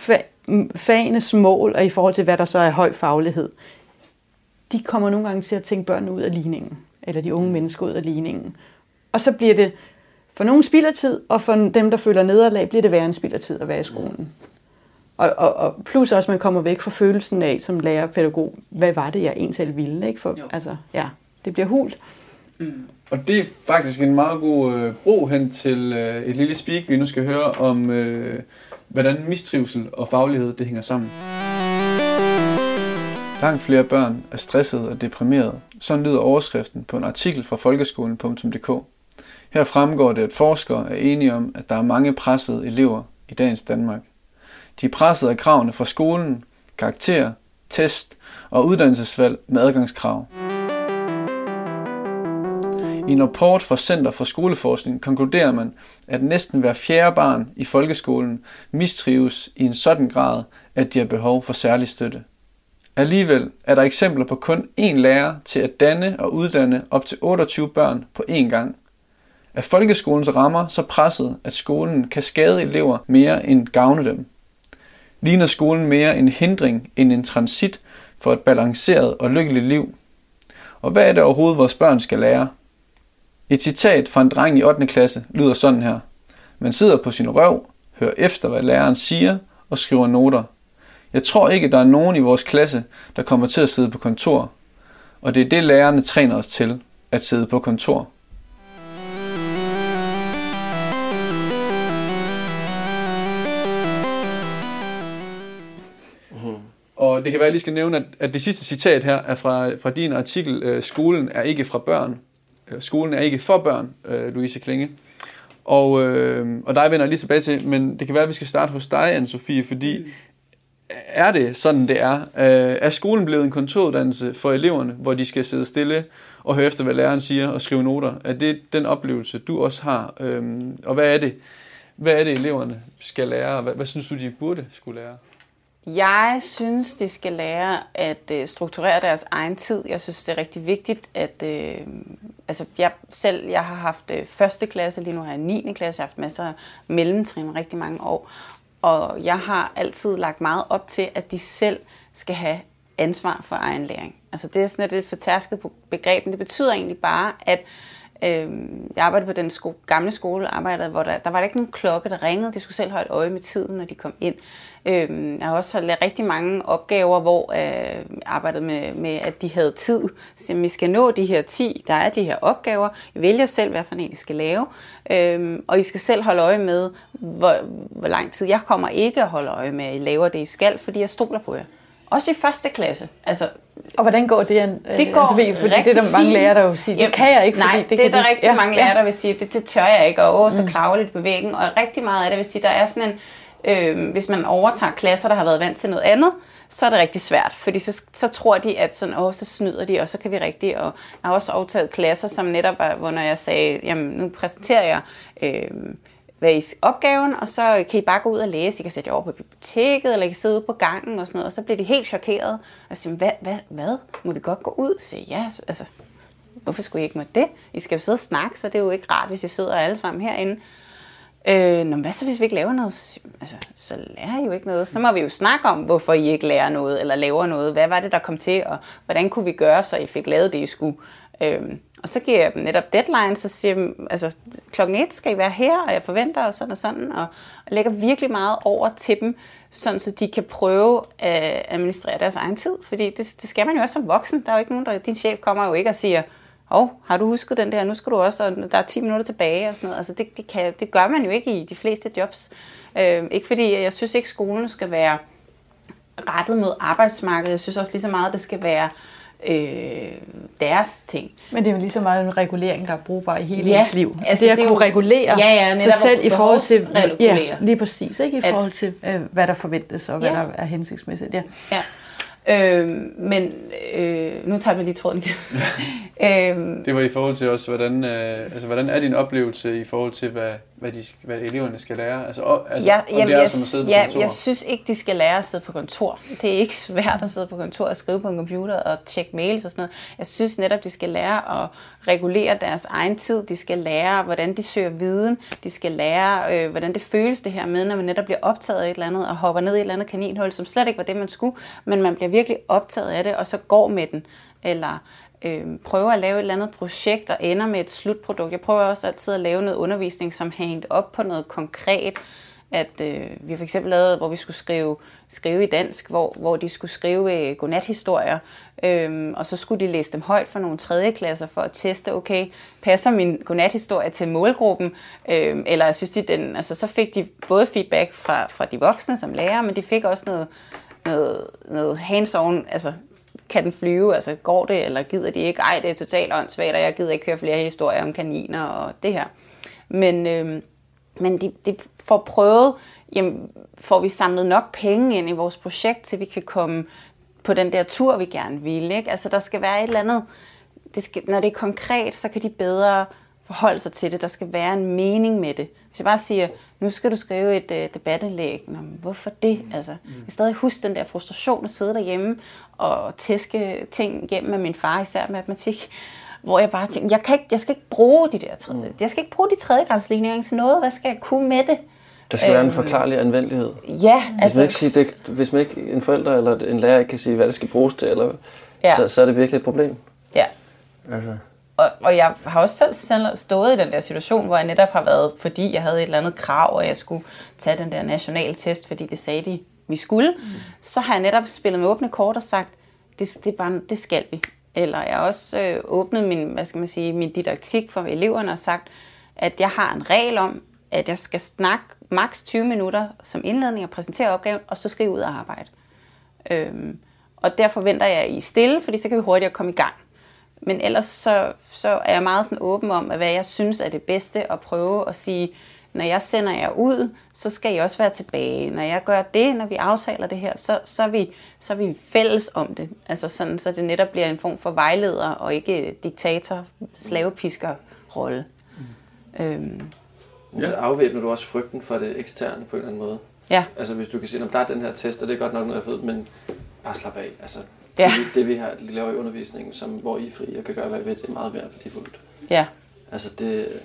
Speaker 4: fagenes mål og i forhold til, hvad der så er høj faglighed, de kommer nogle gange til at tænke børnene ud af ligningen eller de unge mennesker ud af ligningen. Og så bliver det for nogen spillertid, og for dem, der føler nederlag, bliver det værre en spillertid at være i skolen. Og, og, og plus også, at man kommer væk fra følelsen af, som lærerpædagog, hvad var det, jeg egentlig ville? Ikke? For, altså, ja, det bliver hult.
Speaker 3: Mm. Og det er faktisk en meget god øh, bro hen til øh, et lille speak, vi nu skal høre om, øh, hvordan mistrivsel og faglighed det hænger sammen. Langt flere børn er stressede og deprimerede. Sådan lyder overskriften på en artikel fra folkeskolen.dk. Her fremgår det, at forskere er enige om, at der er mange pressede elever i dagens Danmark. De er presset af kravene fra skolen, karakter, test og uddannelsesvalg med adgangskrav. I en rapport fra Center for Skoleforskning konkluderer man, at næsten hver fjerde barn i folkeskolen mistrives i en sådan grad, at de har behov for særlig støtte. Alligevel er der eksempler på kun én lærer til at danne og uddanne op til 28 børn på én gang. Er folkeskolens rammer så presset, at skolen kan skade elever mere end gavne dem? Ligner skolen mere en hindring end en transit for et balanceret og lykkeligt liv? Og hvad er det overhovedet, vores børn skal lære? Et citat fra en dreng i 8. klasse lyder sådan her. Man sidder på sin røv, hører efter, hvad læreren siger og skriver noter. Jeg tror ikke, der er nogen i vores klasse, der kommer til at sidde på kontor. Og det er det, lærerne træner os til, at sidde på kontor. Mm-hmm. Og det kan være, at jeg lige skal nævne, at, at det sidste citat her er fra, fra din artikel, øh, Skolen er ikke fra børn. Øh, skolen er ikke for børn, øh, Louise Klinge. Og, øh, og dig vender jeg lige tilbage til, men det kan være, at vi skal starte hos dig, anne Sofie, fordi er det sådan, det er? Øh, er skolen blevet en kontoruddannelse for eleverne, hvor de skal sidde stille og høre efter, hvad læreren siger og skrive noter? Er det den oplevelse, du også har? Øh, og hvad er det, hvad er det eleverne skal lære? Hvad, hvad synes du, de burde skulle lære?
Speaker 5: Jeg synes, de skal lære at øh, strukturere deres egen tid. Jeg synes, det er rigtig vigtigt, at øh, altså jeg selv, jeg har haft øh, første klasse, lige nu har jeg 9. klasse, jeg har haft masser af mellemtrin rigtig mange år. Og jeg har altid lagt meget op til, at de selv skal have ansvar for egen læring. Altså det er sådan et fortærsket begreb, men det betyder egentlig bare, at øh, jeg arbejdede på den sko- gamle skole, arbejdede, hvor der, der var der ikke nogen klokke, der ringede. De skulle selv holde øje med tiden, når de kom ind. Øh, jeg har også lavet rigtig mange opgaver, hvor jeg øh, arbejdede med, med, at de havde tid. Så vi skal nå de her 10, der er de her opgaver. I vælger selv, hvad for en I skal lave. Øh, og I skal selv holde øje med, hvor, hvor lang tid. Jeg kommer ikke at holde øje med, at I laver det, I skal, fordi jeg stoler på jer. Også i første klasse. Altså,
Speaker 4: og hvordan går det?
Speaker 5: Øh, det går altså,
Speaker 4: fordi det er der mange lærere, der vil sige, det kan jeg ikke.
Speaker 5: Nej,
Speaker 4: det,
Speaker 5: det er der de, rigtig ja, mange lærere, der vil sige, det, det tør jeg ikke, og åh, så mm. klavligt på væggen. Og rigtig meget af det vil sige, der er sådan en, øh, hvis man overtager klasser, der har været vant til noget andet, så er det rigtig svært, fordi så, så tror de, at sådan, åh, så snyder de, og så kan vi rigtig, og jeg har også overtaget klasser, som netop var, hvor når jeg sagde, jamen nu præsenterer jeg, øh, hvad I opgaven, og så kan I bare gå ud og læse. I kan sætte jer over på biblioteket, eller I kan sidde ude på gangen og sådan noget, og så bliver de helt chokeret og siger, hvad, hvad, hvad? Må vi godt gå ud? Så ja, altså, hvorfor skulle I ikke med det? I skal jo sidde og snakke, så det er jo ikke rart, hvis I sidder alle sammen herinde. Øh, nå, hvad så hvis vi ikke laver noget? Altså, så lærer I jo ikke noget. Så må vi jo snakke om, hvorfor I ikke lærer noget, eller laver noget. Hvad var det, der kom til, og hvordan kunne vi gøre, så I fik lavet det, I skulle? Øh, og så giver jeg dem netop deadline, så siger jeg, altså klokken et skal I være her, og jeg forventer, og sådan og sådan, og, og lægger virkelig meget over til dem, sådan så de kan prøve at administrere deres egen tid. Fordi det, det skal man jo også som voksen. Der er jo ikke nogen, der, din chef kommer jo ikke og siger, åh, oh, har du husket den der, nu skal du også, og der er 10 minutter tilbage og sådan noget. Altså det, det, kan, det gør man jo ikke i de fleste jobs. Øh, ikke fordi, jeg synes ikke, skolen skal være rettet mod arbejdsmarkedet. Jeg synes også lige så meget, det skal være øh, deres ting.
Speaker 4: Men det er jo lige så meget en regulering, der er brugbar i hele ja, ens liv. Altså det at det kunne jo, regulere ja, ja, sig selv i forhold til... Ja, lige præcis. Ikke? I forhold til, øh, hvad der forventes og hvad ja. der er hensigtsmæssigt. Ja.
Speaker 5: ja. Øh, men øh, nu tager vi lige tråden igen.
Speaker 3: øhm, det var i forhold til også, hvordan, øh, altså, hvordan er din oplevelse i forhold til, hvad, hvad, de, hvad eleverne skal lære? Altså, og, altså
Speaker 5: ja, jamen, det er jeg, som at sidde på ja, kontor? Jeg synes ikke, de skal lære at sidde på kontor. Det er ikke svært at sidde på kontor og skrive på en computer og tjekke mails og sådan noget. Jeg synes netop, de skal lære at regulere deres egen tid. De skal lære, hvordan de søger viden. De skal lære, øh, hvordan det føles det her med, når man netop bliver optaget af et eller andet og hopper ned i et eller andet kaninhul, som slet ikke var det, man skulle, men man bliver virkelig optaget af det, og så går med den. Eller øh, prøver at lave et eller andet projekt og ender med et slutprodukt. Jeg prøver også altid at lave noget undervisning, som hængt op på noget konkret. at øh, vi for eksempel lavede, hvor vi skulle skrive, skrive i dansk, hvor, hvor de skulle skrive øh, godnathistorier, øh, og så skulle de læse dem højt for nogle tredje klasser for at teste, okay, passer min godnathistorie til målgruppen, øh, eller synes de den, altså så fik de både feedback fra, fra de voksne som lærer, men de fik også noget, noget, noget hands-on, altså kan den flyve, altså går det, eller gider de ikke, ej det er totalt åndssvagt, og jeg gider ikke høre flere historier om kaniner og det her. Men, øh, men de, de får prøvet, jamen, får vi samlet nok penge ind i vores projekt, til vi kan komme på den der tur, vi gerne vil. Ikke? Altså der skal være et eller andet, det skal, når det er konkret, så kan de bedre forholde sig til det. Der skal være en mening med det. Hvis jeg bare siger, nu skal du skrive et uh, debatindlæg, Nå, hvorfor det? Altså, jeg stadig huske den der frustration at sidde derhjemme og tæske ting igennem med min far, især matematik hvor jeg bare tænkte, jeg, kan ikke, jeg skal ikke bruge de der tredje, mm. jeg skal ikke bruge de tredjegradsligninger til noget, hvad skal jeg kunne med det?
Speaker 2: Der skal øhm, være en øhm, forklarlig anvendelighed.
Speaker 5: Ja,
Speaker 2: hvis altså... Man ikke sige, det, hvis man ikke, en forælder eller en lærer ikke kan sige, hvad det skal bruges til, eller, ja. så, så er det virkelig et problem.
Speaker 5: Ja. Altså. Og, og jeg har også selv, selv stået i den der situation, hvor jeg netop har været, fordi jeg havde et eller andet krav, og jeg skulle tage den der nationale test, fordi det sagde de, vi skulle. Mm. Så har jeg netop spillet med åbne kort og sagt, det, det, bare, det skal vi. Eller jeg har også øh, åbnet min, hvad skal man sige, min didaktik for eleverne og sagt, at jeg har en regel om, at jeg skal snakke maks 20 minutter som indledning og præsentere opgaven, og så skal jeg ud og arbejde. Øhm, og der forventer jeg I stille, fordi så kan vi hurtigere komme i gang. Men ellers så, så er jeg meget sådan åben om, at hvad jeg synes er det bedste, at prøve at sige, når jeg sender jer ud, så skal I også være tilbage. Når jeg gør det, når vi aftaler det her, så, så, er, vi, så er vi fælles om det. Altså sådan, så det netop bliver en form for vejleder, og ikke diktator, slavepisker rolle. Mm. Øhm.
Speaker 2: Ja. Så afvæbner du også frygten for det eksterne på en eller anden måde.
Speaker 5: Ja.
Speaker 2: Altså hvis du kan sige, at der er den her test, og det er godt nok noget, jeg ved, men bare slap af. Altså, ja. det, det, vi har laver i undervisningen, som, hvor I er fri og kan gøre, hvad I vil, det er meget værd værdifuldt.
Speaker 5: Ja.
Speaker 2: Altså det,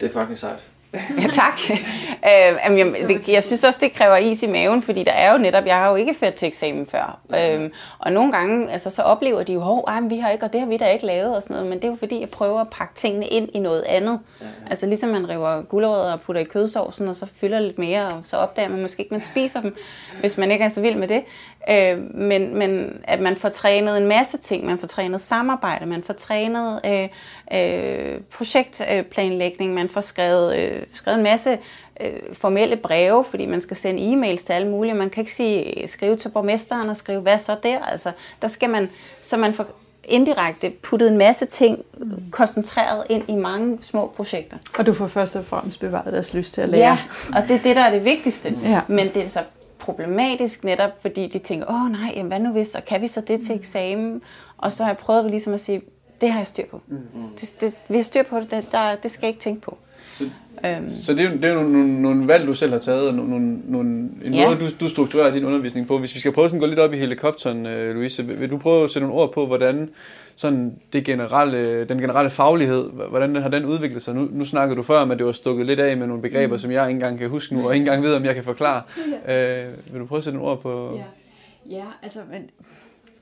Speaker 2: det er fucking sejt.
Speaker 5: Ja, tak. øh, jeg, det, jeg synes også, det kræver is i maven, fordi der er jo netop, jeg har jo ikke ført til eksamen før. Øh, og nogle gange, altså, så oplever de jo, at vi har ikke, og det har vi da ikke lavet og sådan noget, men det er jo fordi, jeg prøver at pakke tingene ind i noget andet. Ja, ja. Altså ligesom man river gulerødder og putter i kødsovsen, og så fylder lidt mere, og så opdager man måske ikke, man spiser dem, hvis man ikke er så vild med det. Øh, men, men at man får trænet en masse ting, man får trænet samarbejde, man får trænet øh, øh, projektplanlægning, man får skrevet, øh, skrevet en masse øh, formelle breve, fordi man skal sende e-mails til alle mulige. Man kan ikke sige, skrive til borgmesteren og skrive, hvad så der? Altså, der skal man, så man får indirekte puttet en masse ting koncentreret ind i mange små projekter.
Speaker 4: Og du får først og fremmest bevaret deres lyst til at lære.
Speaker 5: Ja, og det er det, der er det vigtigste. Ja. Men det er så problematisk netop, fordi de tænker, åh nej, jamen, hvad nu hvis, og kan vi så det til eksamen? Og så har jeg prøvet ligesom at sige, det har jeg styr på. Mm. Det, det, vi har styr på det, det, der, det skal jeg ikke tænke på.
Speaker 3: Så, øhm. så det, er, det er jo nogle, nogle valg, du selv har taget, og nogle, nogle, en ja. måde, du, du strukturerer din undervisning på. Hvis vi skal prøve at gå lidt op i helikopteren, øh, Louise, vil du prøve at sætte nogle ord på, hvordan sådan det generelle, den generelle faglighed, hvordan har den udviklet sig? Nu, nu snakkede du før om, at det var stukket lidt af med nogle begreber, mm. som jeg ikke engang kan huske nu, og ikke engang ved, om jeg kan forklare. Ja. Øh, vil du prøve at sætte nogle ord på...
Speaker 4: Ja, ja altså, men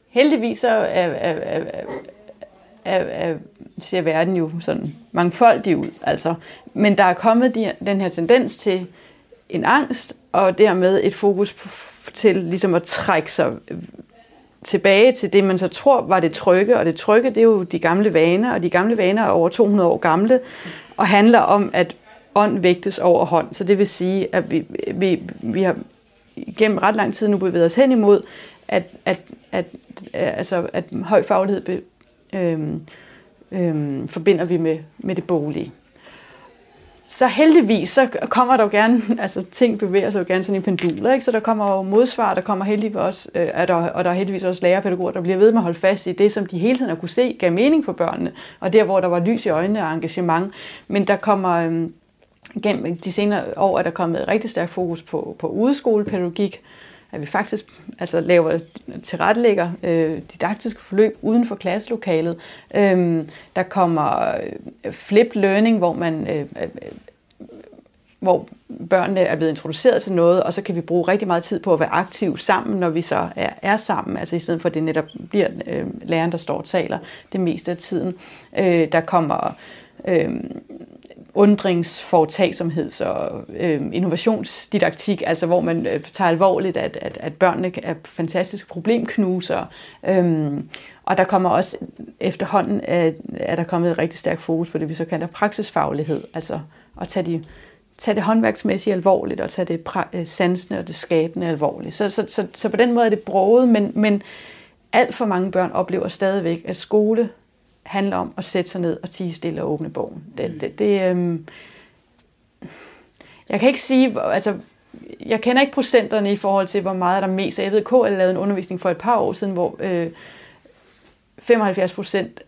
Speaker 4: heldigvis så er, er, er, er, er, ser verden jo sådan mangfoldig ud. Altså. Men der er kommet de, den her tendens til en angst, og dermed et fokus på, til ligesom at trække sig tilbage til det, man så tror var det trygge, og det trygge, det er jo de gamle vaner, og de gamle vaner er over 200 år gamle, og handler om, at ånd vægtes over hånd. Så det vil sige, at vi, vi, vi har gennem ret lang tid nu bevæget os hen imod, at, at, at, altså, at høj faglighed øhm, øhm, forbinder vi med, med det bolige så heldigvis, så kommer der jo gerne, altså ting bevæger sig jo gerne sådan i penduler, ikke? så der kommer jo modsvar, der kommer heldigvis også, øh, er der, og der er heldigvis også lærerpædagoger, der bliver ved med at holde fast i det, som de hele tiden har kunne se gav mening for børnene, og der, hvor der var lys i øjnene og engagement. Men der kommer, øh, gennem de senere år, er der kommet rigtig stærkt fokus på, på udeskolepædagogik, at vi faktisk altså, laver tilrettelægger øh, didaktiske forløb uden for klasselokalet. Øhm, der kommer øh, flip learning, hvor man øh, øh, hvor børnene er blevet introduceret til noget, og så kan vi bruge rigtig meget tid på at være aktive sammen, når vi så er, er sammen, altså i stedet for at det netop bliver øh, læreren, der står og taler det meste af tiden. Øh, der kommer øh, undringsforetagsomheds- og øh, innovationsdidaktik, altså hvor man øh, tager alvorligt, at, at, at børnene er fantastiske problemknuser. Øh, og der kommer også efterhånden, at, øh, at der kommet et rigtig stærkt fokus på det, vi så kalder praksisfaglighed, altså at tage, de, tage det håndværksmæssigt alvorligt, og tage det pra- øh, sansende og det skabende alvorligt. Så, så, så, så på den måde er det broget, men, men alt for mange børn oplever stadigvæk, at skole handler om at sætte sig ned og tige stille og åbne bogen. Det, mm. det, det, øhm, jeg kan ikke sige, altså, jeg kender ikke procenterne i forhold til, hvor meget er der mest. Jeg ved, KL lavede en undervisning for et par år siden, hvor øh, 75 procent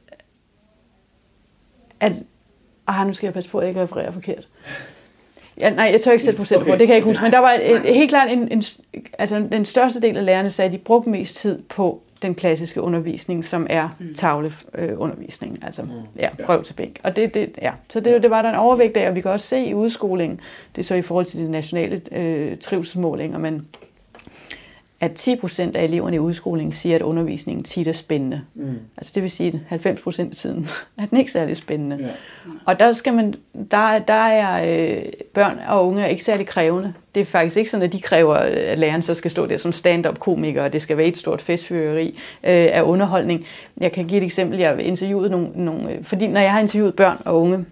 Speaker 4: at, ah, nu skal jeg passe på, at jeg ikke refererer forkert. Ja, nej, jeg tør ikke sætte procent okay. på, det kan jeg ikke huske, men der var et, helt klart en, en, altså den største del af lærerne sagde, at de brugte mest tid på den klassiske undervisning, som er mm. tavleundervisning, øh, altså mm. ja, prøv til bænk. Og det, det, ja. Så det, det var der en overvægt af, og vi kan også se i udskolingen, det er så i forhold til de nationale øh, trivselsmålinger, men at 10 procent af eleverne i udskolingen siger, at undervisningen tit er spændende. Mm. Altså det vil sige, at 90 procent af tiden er den ikke særlig spændende. Ja. Og der, skal man, der, der er øh, børn og unge er ikke særlig krævende. Det er faktisk ikke sådan, at de kræver, at læreren så skal stå der som stand-up komiker, og det skal være et stort festfyreri øh, af underholdning. Jeg kan give et eksempel. Jeg har interviewet nogle, nogle, øh, fordi når jeg har interviewet børn og unge,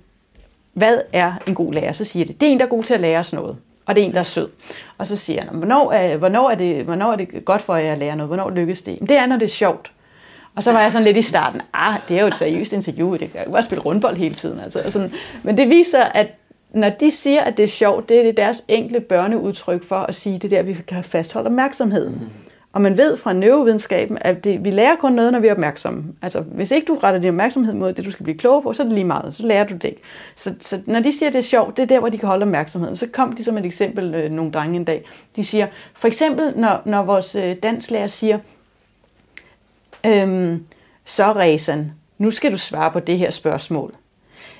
Speaker 4: hvad er en god lærer? Så siger det, det er en, der er god til at lære os noget og det er en, der er sød. Og så siger han, hvornår er, hvornår er, det, hvornår er det godt for jer at lære noget? Hvornår lykkes det? Det er, når det er sjovt. Og så var jeg sådan lidt i starten, ah, det er jo et seriøst interview, det kan jo bare spille rundbold hele tiden. Altså, sådan. Men det viser, at når de siger, at det er sjovt, det er det deres enkle børneudtryk for at sige, det der, vi kan fastholde opmærksomheden. Mm. Og man ved fra neurovidenskaben, at det, vi lærer kun noget, når vi er opmærksomme. Altså, hvis ikke du retter din opmærksomhed mod det, du skal blive klogere på, så er det lige meget. Så lærer du det ikke. Så, så når de siger, at det er sjovt, det er der, hvor de kan holde opmærksomheden. Så kom de som et eksempel, øh, nogle drenge en dag. De siger, for eksempel, når, når vores øh, danslærer siger, øhm, så Ræsen, nu skal du svare på det her spørgsmål.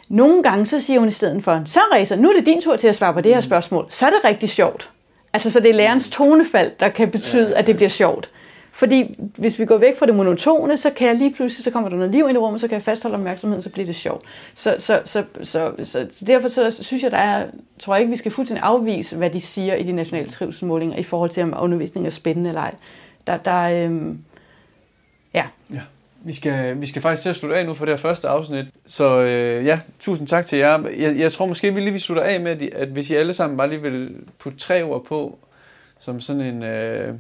Speaker 4: Nogle gange så siger hun i stedet for, så Ræsen, nu er det din tur til at svare på det her spørgsmål. Så er det rigtig sjovt. Altså, så det er lærerens tonefald, der kan betyde, at det bliver sjovt. Fordi hvis vi går væk fra det monotone, så kan jeg lige pludselig, så kommer der noget liv ind i rummet, så kan jeg fastholde opmærksomheden, så bliver det sjovt. Så, så, så, så, så, så derfor så synes jeg, der er, tror jeg ikke, vi skal fuldstændig afvise, hvad de siger i de nationale trivselsmålinger i forhold til, om undervisning er spændende eller ej. Der, der, øhm, ja.
Speaker 3: ja. Vi skal, vi skal faktisk til at slutte af nu for det her første afsnit. Så øh, ja, tusind tak til jer. Jeg, jeg tror måske, vi lige vil slutte af med, at, at hvis I alle sammen bare lige vil putte tre ord på, som sådan en... Øh,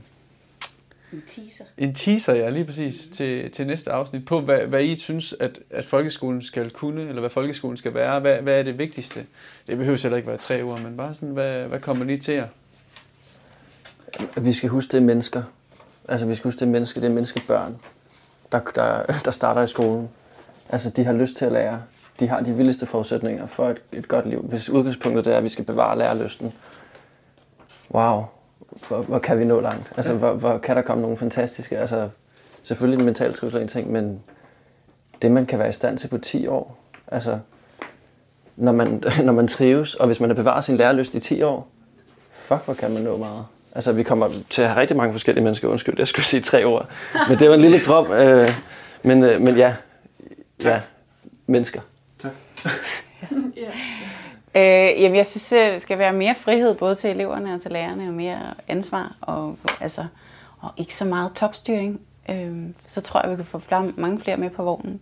Speaker 5: en teaser.
Speaker 3: En teaser, ja, lige præcis, mm. til, til næste afsnit, på hvad, hvad I synes, at, at folkeskolen skal kunne, eller hvad folkeskolen skal være. Hvad, hvad er det vigtigste? Det behøver heller ikke være tre ord, men bare sådan, hvad, hvad kommer lige til jer?
Speaker 2: Vi skal huske, det er mennesker. Altså, vi skal huske, det er mennesker, det er menneskebørn der, der, der starter i skolen. Altså, de har lyst til at lære. De har de vildeste forudsætninger for et, et godt liv. Hvis udgangspunktet er, at vi skal bevare lærerlysten. Wow, hvor, hvor kan vi nå langt? Altså, hvor, hvor kan der komme nogle fantastiske... Altså, selvfølgelig den mentale trivsel en ting, men det, man kan være i stand til på 10 år, altså, når man, når man trives, og hvis man har bevaret sin lærerlyst i 10 år, fuck, hvor kan man nå meget. Altså, vi kommer til at have rigtig mange forskellige mennesker. Undskyld, jeg skulle sige tre ord. Men det var en lille drøm. Øh, men, øh, men ja, ja, mennesker.
Speaker 3: Tak.
Speaker 5: ja. Øh, jamen, jeg synes, det skal være mere frihed både til eleverne og til lærerne, og mere ansvar, og, altså, og ikke så meget topstyring. Øh, så tror jeg, vi kan få flere, mange flere med på vognen.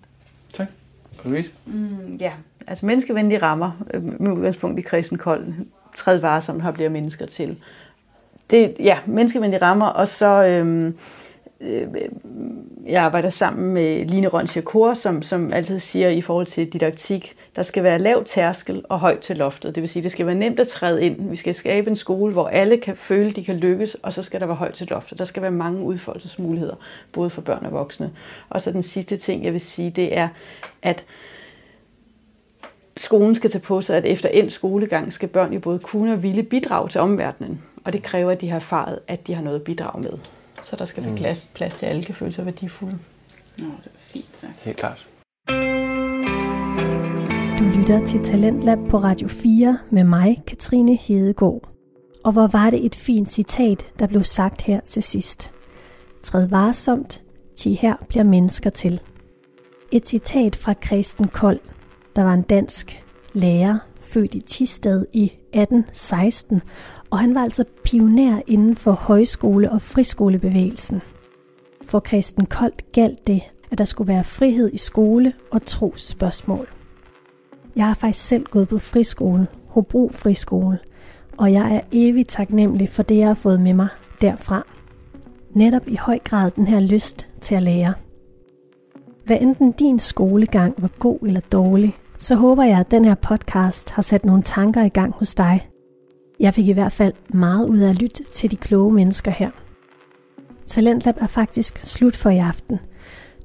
Speaker 3: Tak. Louise?
Speaker 4: Mm, ja, altså menneskevenlige rammer øh, med udgangspunkt i Kristen Kold. Træd varsomt har bliver mennesker til det, ja, menneskevenlige rammer, og så Øh, øh, jeg arbejder sammen med Line Ronscher som, som altid siger i forhold til didaktik, der skal være lav tærskel og højt til loftet. Det vil sige, det skal være nemt at træde ind. Vi skal skabe en skole, hvor alle kan føle, de kan lykkes, og så skal der være højt til loftet. Der skal være mange udfoldelsesmuligheder, både for børn og voksne. Og så den sidste ting, jeg vil sige, det er, at skolen skal tage på sig, at efter en skolegang skal børn jo både kunne og ville bidrage til omverdenen. Og det kræver, at de har erfaret, at de har noget at bidrage med. Så der skal være mm. plads, plads til, at alle kan føle sig værdifulde.
Speaker 5: Nå, det er fint sagt.
Speaker 2: Helt klart.
Speaker 1: Du lytter til Talentlab på Radio 4 med mig, Katrine Hedegaard. Og hvor var det et fint citat, der blev sagt her til sidst. Træd varsomt, til her bliver mennesker til. Et citat fra Kristen Kold, der var en dansk lærer, født i Tisted i 1816, og han var altså pioner inden for højskole- og friskolebevægelsen. For Christen Koldt galt det, at der skulle være frihed i skole og trosspørgsmål. Jeg har faktisk selv gået på friskole, Hobro Friskole, og jeg er evigt taknemmelig for det, jeg har fået med mig derfra. Netop i høj grad den her lyst til at lære. Hvad enten din skolegang var god eller dårlig, så håber jeg, at den her podcast har sat nogle tanker i gang hos dig. Jeg fik i hvert fald meget ud af at lytte til de kloge mennesker her. Talentlab er faktisk slut for i aften.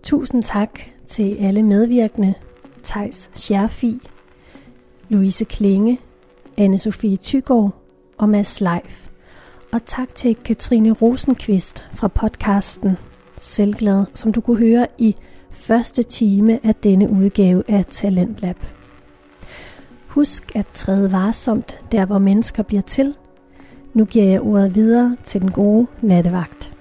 Speaker 1: Tusind tak til alle medvirkende. Tejs Scherfi, Louise Klinge, anne Sofie Tygård og Mads Leif. Og tak til Katrine Rosenqvist fra podcasten Selvglad, som du kunne høre i første time af denne udgave af Talentlab. Husk at træde varsomt der, hvor mennesker bliver til. Nu giver jeg ordet videre til den gode nattevagt.